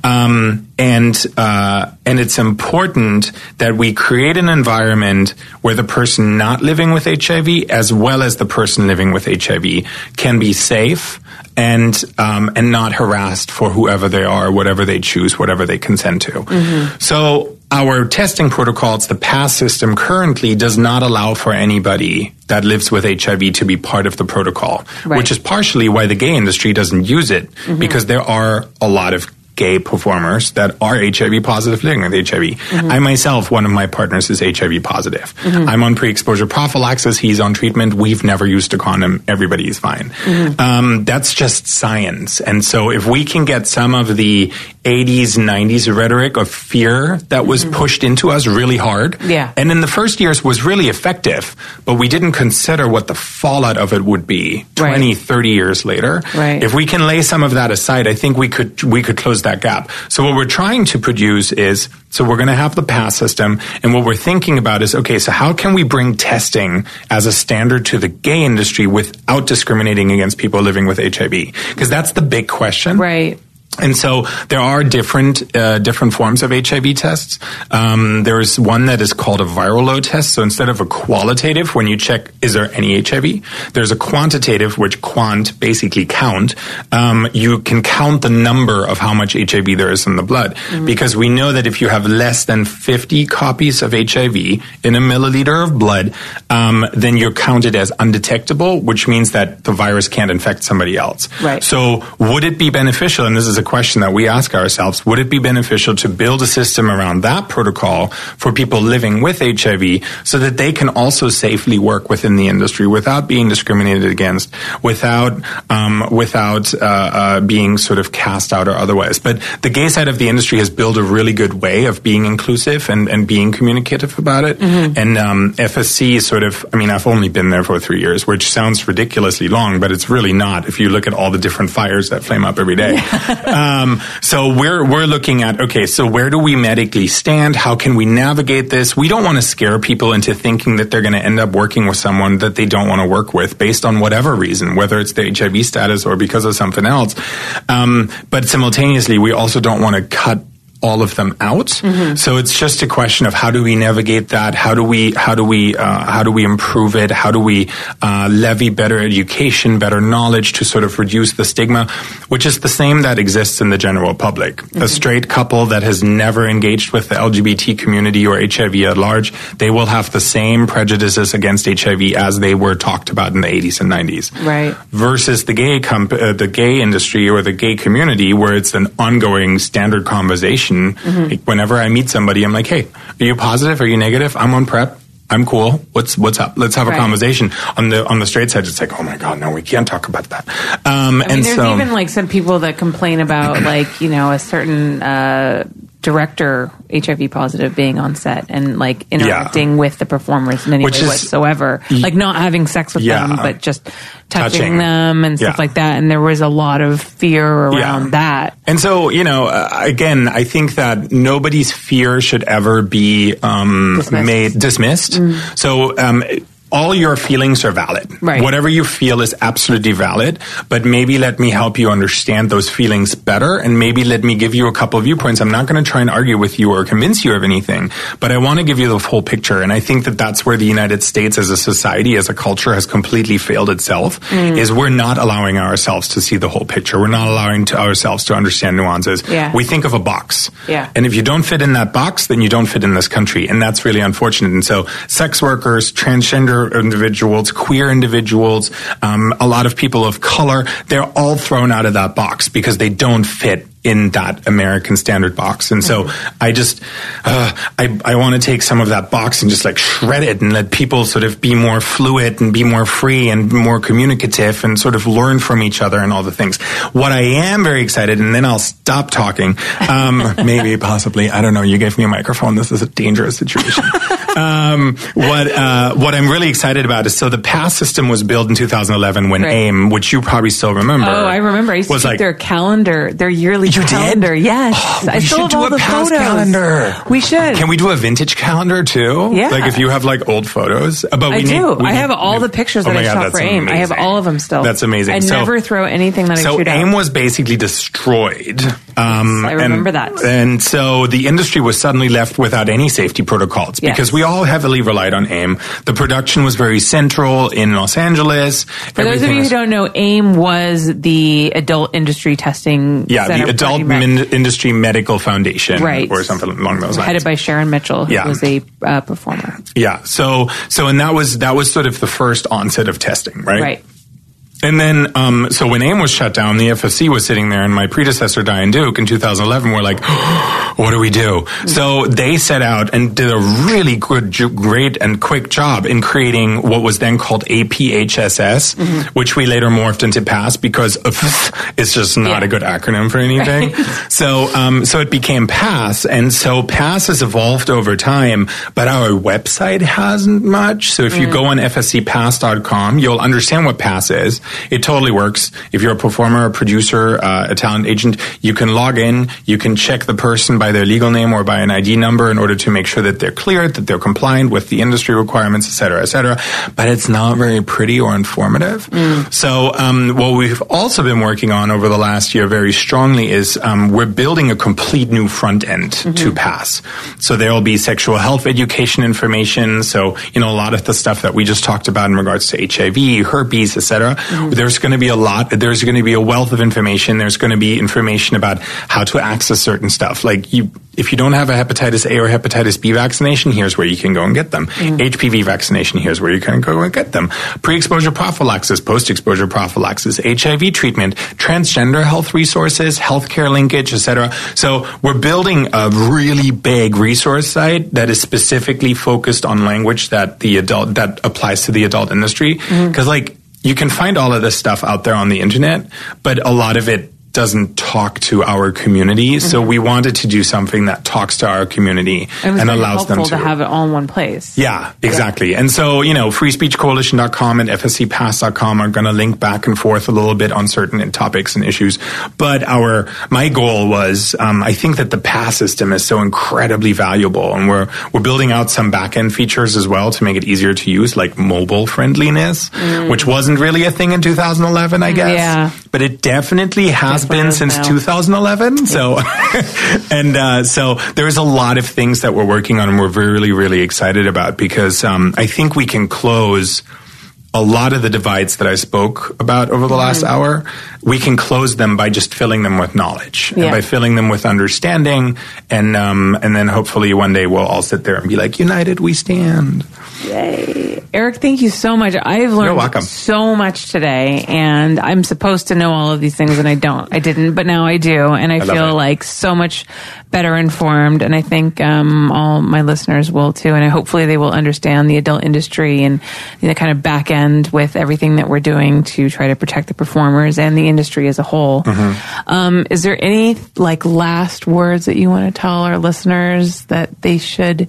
um, and uh, and it's important that we create an environment where the person not living with HIV, as well as the person living with HIV, can be safe and um, and not harassed for whoever they are, whatever they choose, whatever they consent to. So our testing protocols, the PASS system currently does not allow for anybody that lives with HIV to be part of the protocol, Right. which is partially why the gay industry doesn't use it mm-hmm. because there are a lot of gay performers that are HIV positive living with HIV. Mm-hmm. I myself, one of my partners is HIV positive. Mm-hmm. I'm on pre-exposure prophylaxis. He's on treatment. We've never used a condom. Everybody is fine. Mm-hmm. Um, that's just science. And so if we can get some of the 80s, 90s rhetoric of fear that was pushed into us really hard. Yeah. And in the first years was really effective, but we didn't consider what the fallout of it would be 20, 30 years later. Right. If we can lay some of that aside, I think we could we could close that gap. So what we're trying to produce is so we're going to have the pass system, and what we're thinking about is okay. So how can we bring testing as a standard to the gay industry without discriminating against people living with HIV? Because that's the big question. Right. And so there are different uh, different forms of HIV tests. Um, there's one that is called a viral load test. So instead of a qualitative, when you check is there any HIV, there's a quantitative, which quant basically count. Um, you can count the number of how much HIV there is in the blood mm-hmm. because we know that if you have less than 50 copies of HIV in a milliliter of blood, um, then you're counted as undetectable, which means that the virus can't infect somebody else. Right. So would it be beneficial? And this is a question that we ask ourselves would it be beneficial to build a system around that protocol for people living with HIV so that they can also safely work within the industry without being discriminated against, without um, without uh, uh, being sort of cast out or otherwise? But the gay side of the industry has built a really good way of being inclusive and, and being communicative about it. Mm-hmm. And um, FSC sort of, I mean, I've only been there for three years, which sounds ridiculously long, but it's really not if you look at all the different fires that flame up every day. [LAUGHS] um, so we're we're looking at okay, so where do we medically stand? How can we navigate this? We don't want to scare people into thinking that they're going to end up working with someone that they don't want to work with based on whatever reason, whether it's the HIV status or because of something else. Um, but simultaneously, we also don't want to cut all of them out. Mm-hmm. So it's just a question of how do we navigate that? How do we how do we uh, how do we improve it? How do we uh, levy better education, better knowledge to sort of reduce the stigma, which is the same that exists in the general public. Mm-hmm. A straight couple that has never engaged with the LGBT community or HIV at large, they will have the same prejudices against HIV as they were talked about in the 80s and 90s. Right. Versus the gay comp- uh, the gay industry or the gay community where it's an ongoing standard conversation Mm-hmm. Like whenever I meet somebody, I'm like, hey, are you positive? Are you negative? I'm on PrEP. I'm cool. What's what's up? Let's have right. a conversation. On the on the straight side, it's like, oh my god, no, we can't talk about that. Um, I mean, and there's so, even like some people that complain about like you know a certain uh, director HIV positive being on set and like interacting yeah. with the performers in any Which way is, whatsoever, like not having sex with yeah. them, but just touching, touching. them and stuff yeah. like that. And there was a lot of fear around that. And so, you know, uh, again, I think that nobody's fear should ever be um, dismissed. made dismissed. Mm. So. Um, all your feelings are valid. Right. Whatever you feel is absolutely valid, but maybe let me help you understand those feelings better and maybe let me give you a couple of viewpoints. I'm not going to try and argue with you or convince you of anything, but I want to give you the full picture. And I think that that's where the United States as a society, as a culture has completely failed itself mm. is we're not allowing ourselves to see the whole picture. We're not allowing to ourselves to understand nuances. Yeah. We think of a box. Yeah. And if you don't fit in that box, then you don't fit in this country. And that's really unfortunate. And so sex workers, transgender individuals, queer individuals, um, a lot of people of color, they're all thrown out of that box because they don't fit in that American standard box. And so mm-hmm. I just, uh, I, I want to take some of that box and just like shred it and let people sort of be more fluid and be more free and more communicative and sort of learn from each other and all the things. What I am very excited, and then I'll stop talking. Um, [LAUGHS] maybe, possibly, I don't know. You gave me a microphone. This is a dangerous situation. [LAUGHS] um, what, uh, what I'm really excited about is so the PASS system was built in 2011 when right. AIM, which you probably still remember. Oh, I remember. I used was to like, their calendar, their yearly you calendar. Did? Yes, oh, I still have all the photos. Calendar. We should. Can we do a vintage calendar too? Yeah. Like if you have like old photos. Uh, but we I need, do. I have all the pictures oh that I God, shot for AIM. Amazing. I have all of them still. That's amazing. I so, never throw anything that so I shoot AIM out. was basically destroyed. Um, yes, I remember and, that. And so the industry was suddenly left without any safety protocols yes. because we all heavily relied on AIM. The production was very central in Los Angeles. For those of you was, who don't know, AIM was the adult industry testing. Yeah, the adult min- industry medical foundation, right. or something along those lines. Headed by Sharon Mitchell, who yeah. was a uh, performer. Yeah. So so and that was that was sort of the first onset of testing, right? Right. And then, um, so when AIM was shut down, the FSC was sitting there, and my predecessor, Diane Duke, in 2011, were like, oh, [GASPS] what do we do? So they set out and did a really good, great, and quick job in creating what was then called APHSS, mm-hmm. which we later morphed into PASS because [LAUGHS] it's just not yeah. a good acronym for anything. [LAUGHS] so, um, so it became PASS, and so PASS has evolved over time, but our website hasn't much. So if mm. you go on fscpass.com, you'll understand what PASS is It totally works. If you're a performer, a producer, uh, a talent agent, you can log in, you can check the person by their legal name or by an ID number in order to make sure that they're cleared, that they're compliant with the industry requirements, et cetera, et cetera. But it's not very pretty or informative. Mm. So, um, what we've also been working on over the last year very strongly is um, we're building a complete new front end mm-hmm. to pass. So there will be sexual health education information. So, you know, a lot of the stuff that we just talked about in regards to HIV, herpes, etc. Mm-hmm. [LAUGHS] There's going to be a lot. There's going to be a wealth of information. There's going to be information about how to access certain stuff. Like you, if you don't have a hepatitis A or hepatitis B vaccination, here's where you can go and get them. Mm-hmm. HPV vaccination, here's where you can go and get them. Pre-exposure prophylaxis, post-exposure prophylaxis, HIV treatment, transgender health resources, healthcare linkage, etc. So we're building a really big resource site that is specifically focused on language that the adult that applies to the adult industry because mm-hmm. like you can find all of this stuff out there on the internet, but a lot of it doesn't talk to our community. Mm-hmm. So we wanted to do something that talks to our community and, allows them to. to have it all in one place. Yeah, exactly. Yeah. And so, you know, freespeechcoalition.com and fscpass.com are going to link back and forth a little bit on certain topics and issues. But our, my goal was, um, I think that the pass system is so incredibly valuable and we're, we're building out some back end features as well to make it easier to use, like mobile friendliness, mm. which wasn't really a thing in 2011, I guess. Yeah. But it definitely has been since now. 2011. So, [LAUGHS] and uh, so there's a lot of things that we're working on and we're really, really excited about because um, I think we can close a lot of the divides that I spoke about over the last mm-hmm. hour, we can close them by just filling them with knowledge yeah. and by filling them with understanding, and um, and then hopefully one day we'll all sit there and be like, "United we stand." Yay, Eric! Thank you so much. I've learned so much today, and I'm supposed to know all of these things, and I don't. I didn't, but now I do, and I, I feel like so much better informed, and I think um, all my listeners will too, and hopefully they will understand the adult industry and the kind of back end with everything that we're doing to try to protect the performers and the industry as a whole. Mm-hmm. Um, is there any like last words that you want to tell our listeners that they should?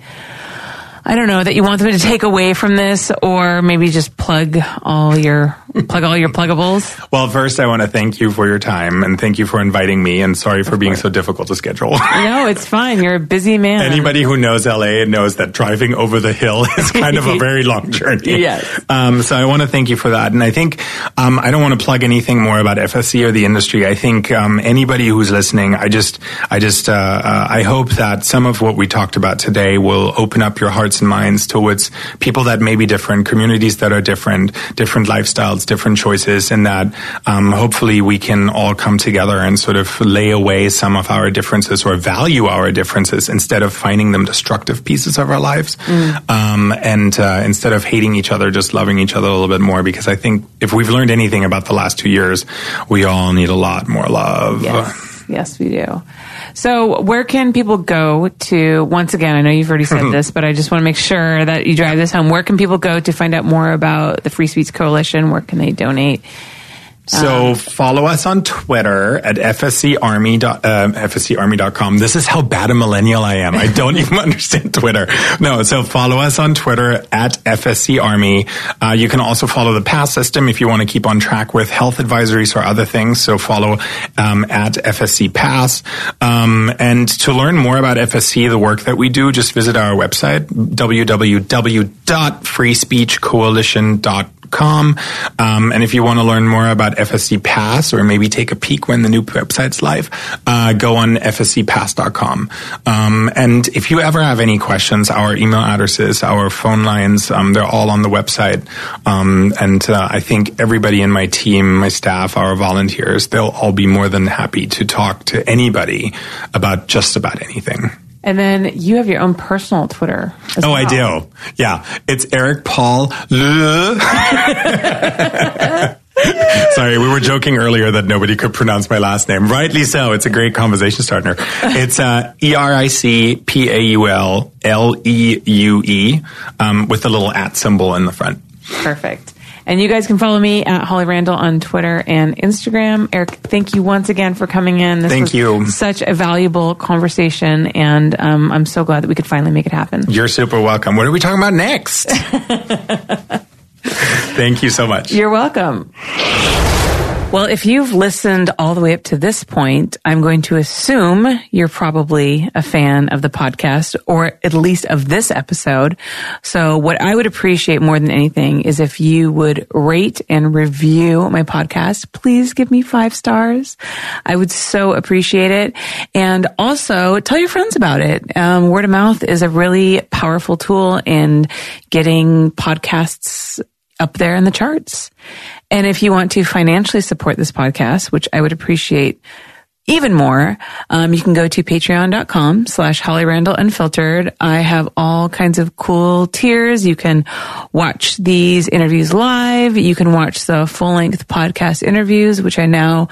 I don't know that you want them to take away from this, or maybe just plug all your plug all your pluggables. Well, first I want to thank you for your time and thank you for inviting me. And sorry for being so difficult to schedule. [LAUGHS] no, it's fine. You're a busy man. Anybody who knows LA knows that driving over the hill is kind of a [LAUGHS] very long journey. yes. Um, so I want to thank you for that. And I think um, I don't want to plug anything more about FSC or the industry. I think um, anybody who's listening, I just, I just, uh, uh, I hope that some of what we talked about today will open up your hearts and minds towards people that may be different, communities that are different, different lifestyles, different choices, and that um, hopefully we can all come together and sort of lay away some of our differences or value our differences instead of finding them destructive pieces of our lives. Mm. Um, and uh, instead of hating each other, just loving each other a little bit more. Because I think if we've learned anything about the last two years, we all need a lot more love. Yes, yes we do. So, where can people go to? Once again, I know you've already said mm-hmm. this, but I just want to make sure that you drive this home. Where can people go to find out more about the Free Speech Coalition? Where can they donate? So um, follow us on Twitter at fscarmy. Uh, fscarmy.com. This is how bad a millennial I am. I [LAUGHS] don't even understand Twitter. No, so follow us on Twitter at fscarmy. Uh, you can also follow the pass system if you want to keep on track with health advisories or other things. So follow um, at FSC Pass. Um, and to learn more about FSC, the work that we do, just visit our website, www.freespeechcoalition.com com. Um, and if you want to learn more about FSC Pass or maybe take a peek when the new website's live, uh, go on fscpass.com. Um, and if you ever have any questions, our email addresses, our phone lines, um, they're all on the website. Um, and uh, I think everybody in my team, my staff, our volunteers, they'll all be more than happy to talk to anybody about just about anything. And then you have your own personal Twitter. oh, well. I do. Yeah. It's Eric Paul. [LAUGHS] Sorry, we were joking earlier that nobody could pronounce my last name. Rightly so. It's a great conversation starter. It's uh, E R I C P A U L L E U E um, with the little at symbol in the front. Perfect. And you guys can follow me at Holly Randall on Twitter and Instagram. Eric, thank you once again for coming in. This thank you. Such a valuable conversation, and um, I'm so glad that we could finally make it happen. You're super welcome. What are we talking about next? [LAUGHS] Thank you so much. You're welcome. Well, if you've listened all the way up to this point, I'm going to assume you're probably a fan of the podcast or at least of this episode. So what I would appreciate more than anything is if you would rate and review my podcast. Please give me five stars. I would so appreciate it. And also tell your friends about it. Um, word of mouth is a really powerful tool in getting podcasts up there in the charts. And if you want to financially support this podcast, which I would appreciate even more, um, you can go to patreon.com slash Holly Randall Unfiltered. I have all kinds of cool tiers. You can watch these interviews live. You can watch the full length podcast interviews, which I now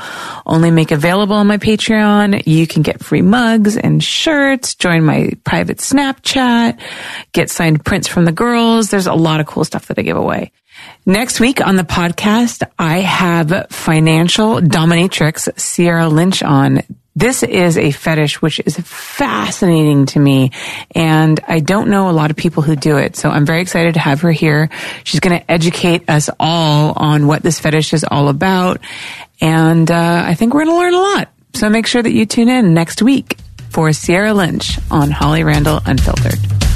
only make available on my Patreon. You can get free mugs and shirts, join my private Snapchat, get signed prints from the girls. There's a lot of cool stuff that I give away. Next week on the podcast, I have financial dominatrix Sierra Lynch on. This is a fetish which is fascinating to me, and I don't know a lot of people who do it. So I'm very excited to have her here. She's going to educate us all on what this fetish is all about, and uh, I think we're going to learn a lot. So make sure that you tune in next week for Sierra Lynch on Holly Randall Unfiltered.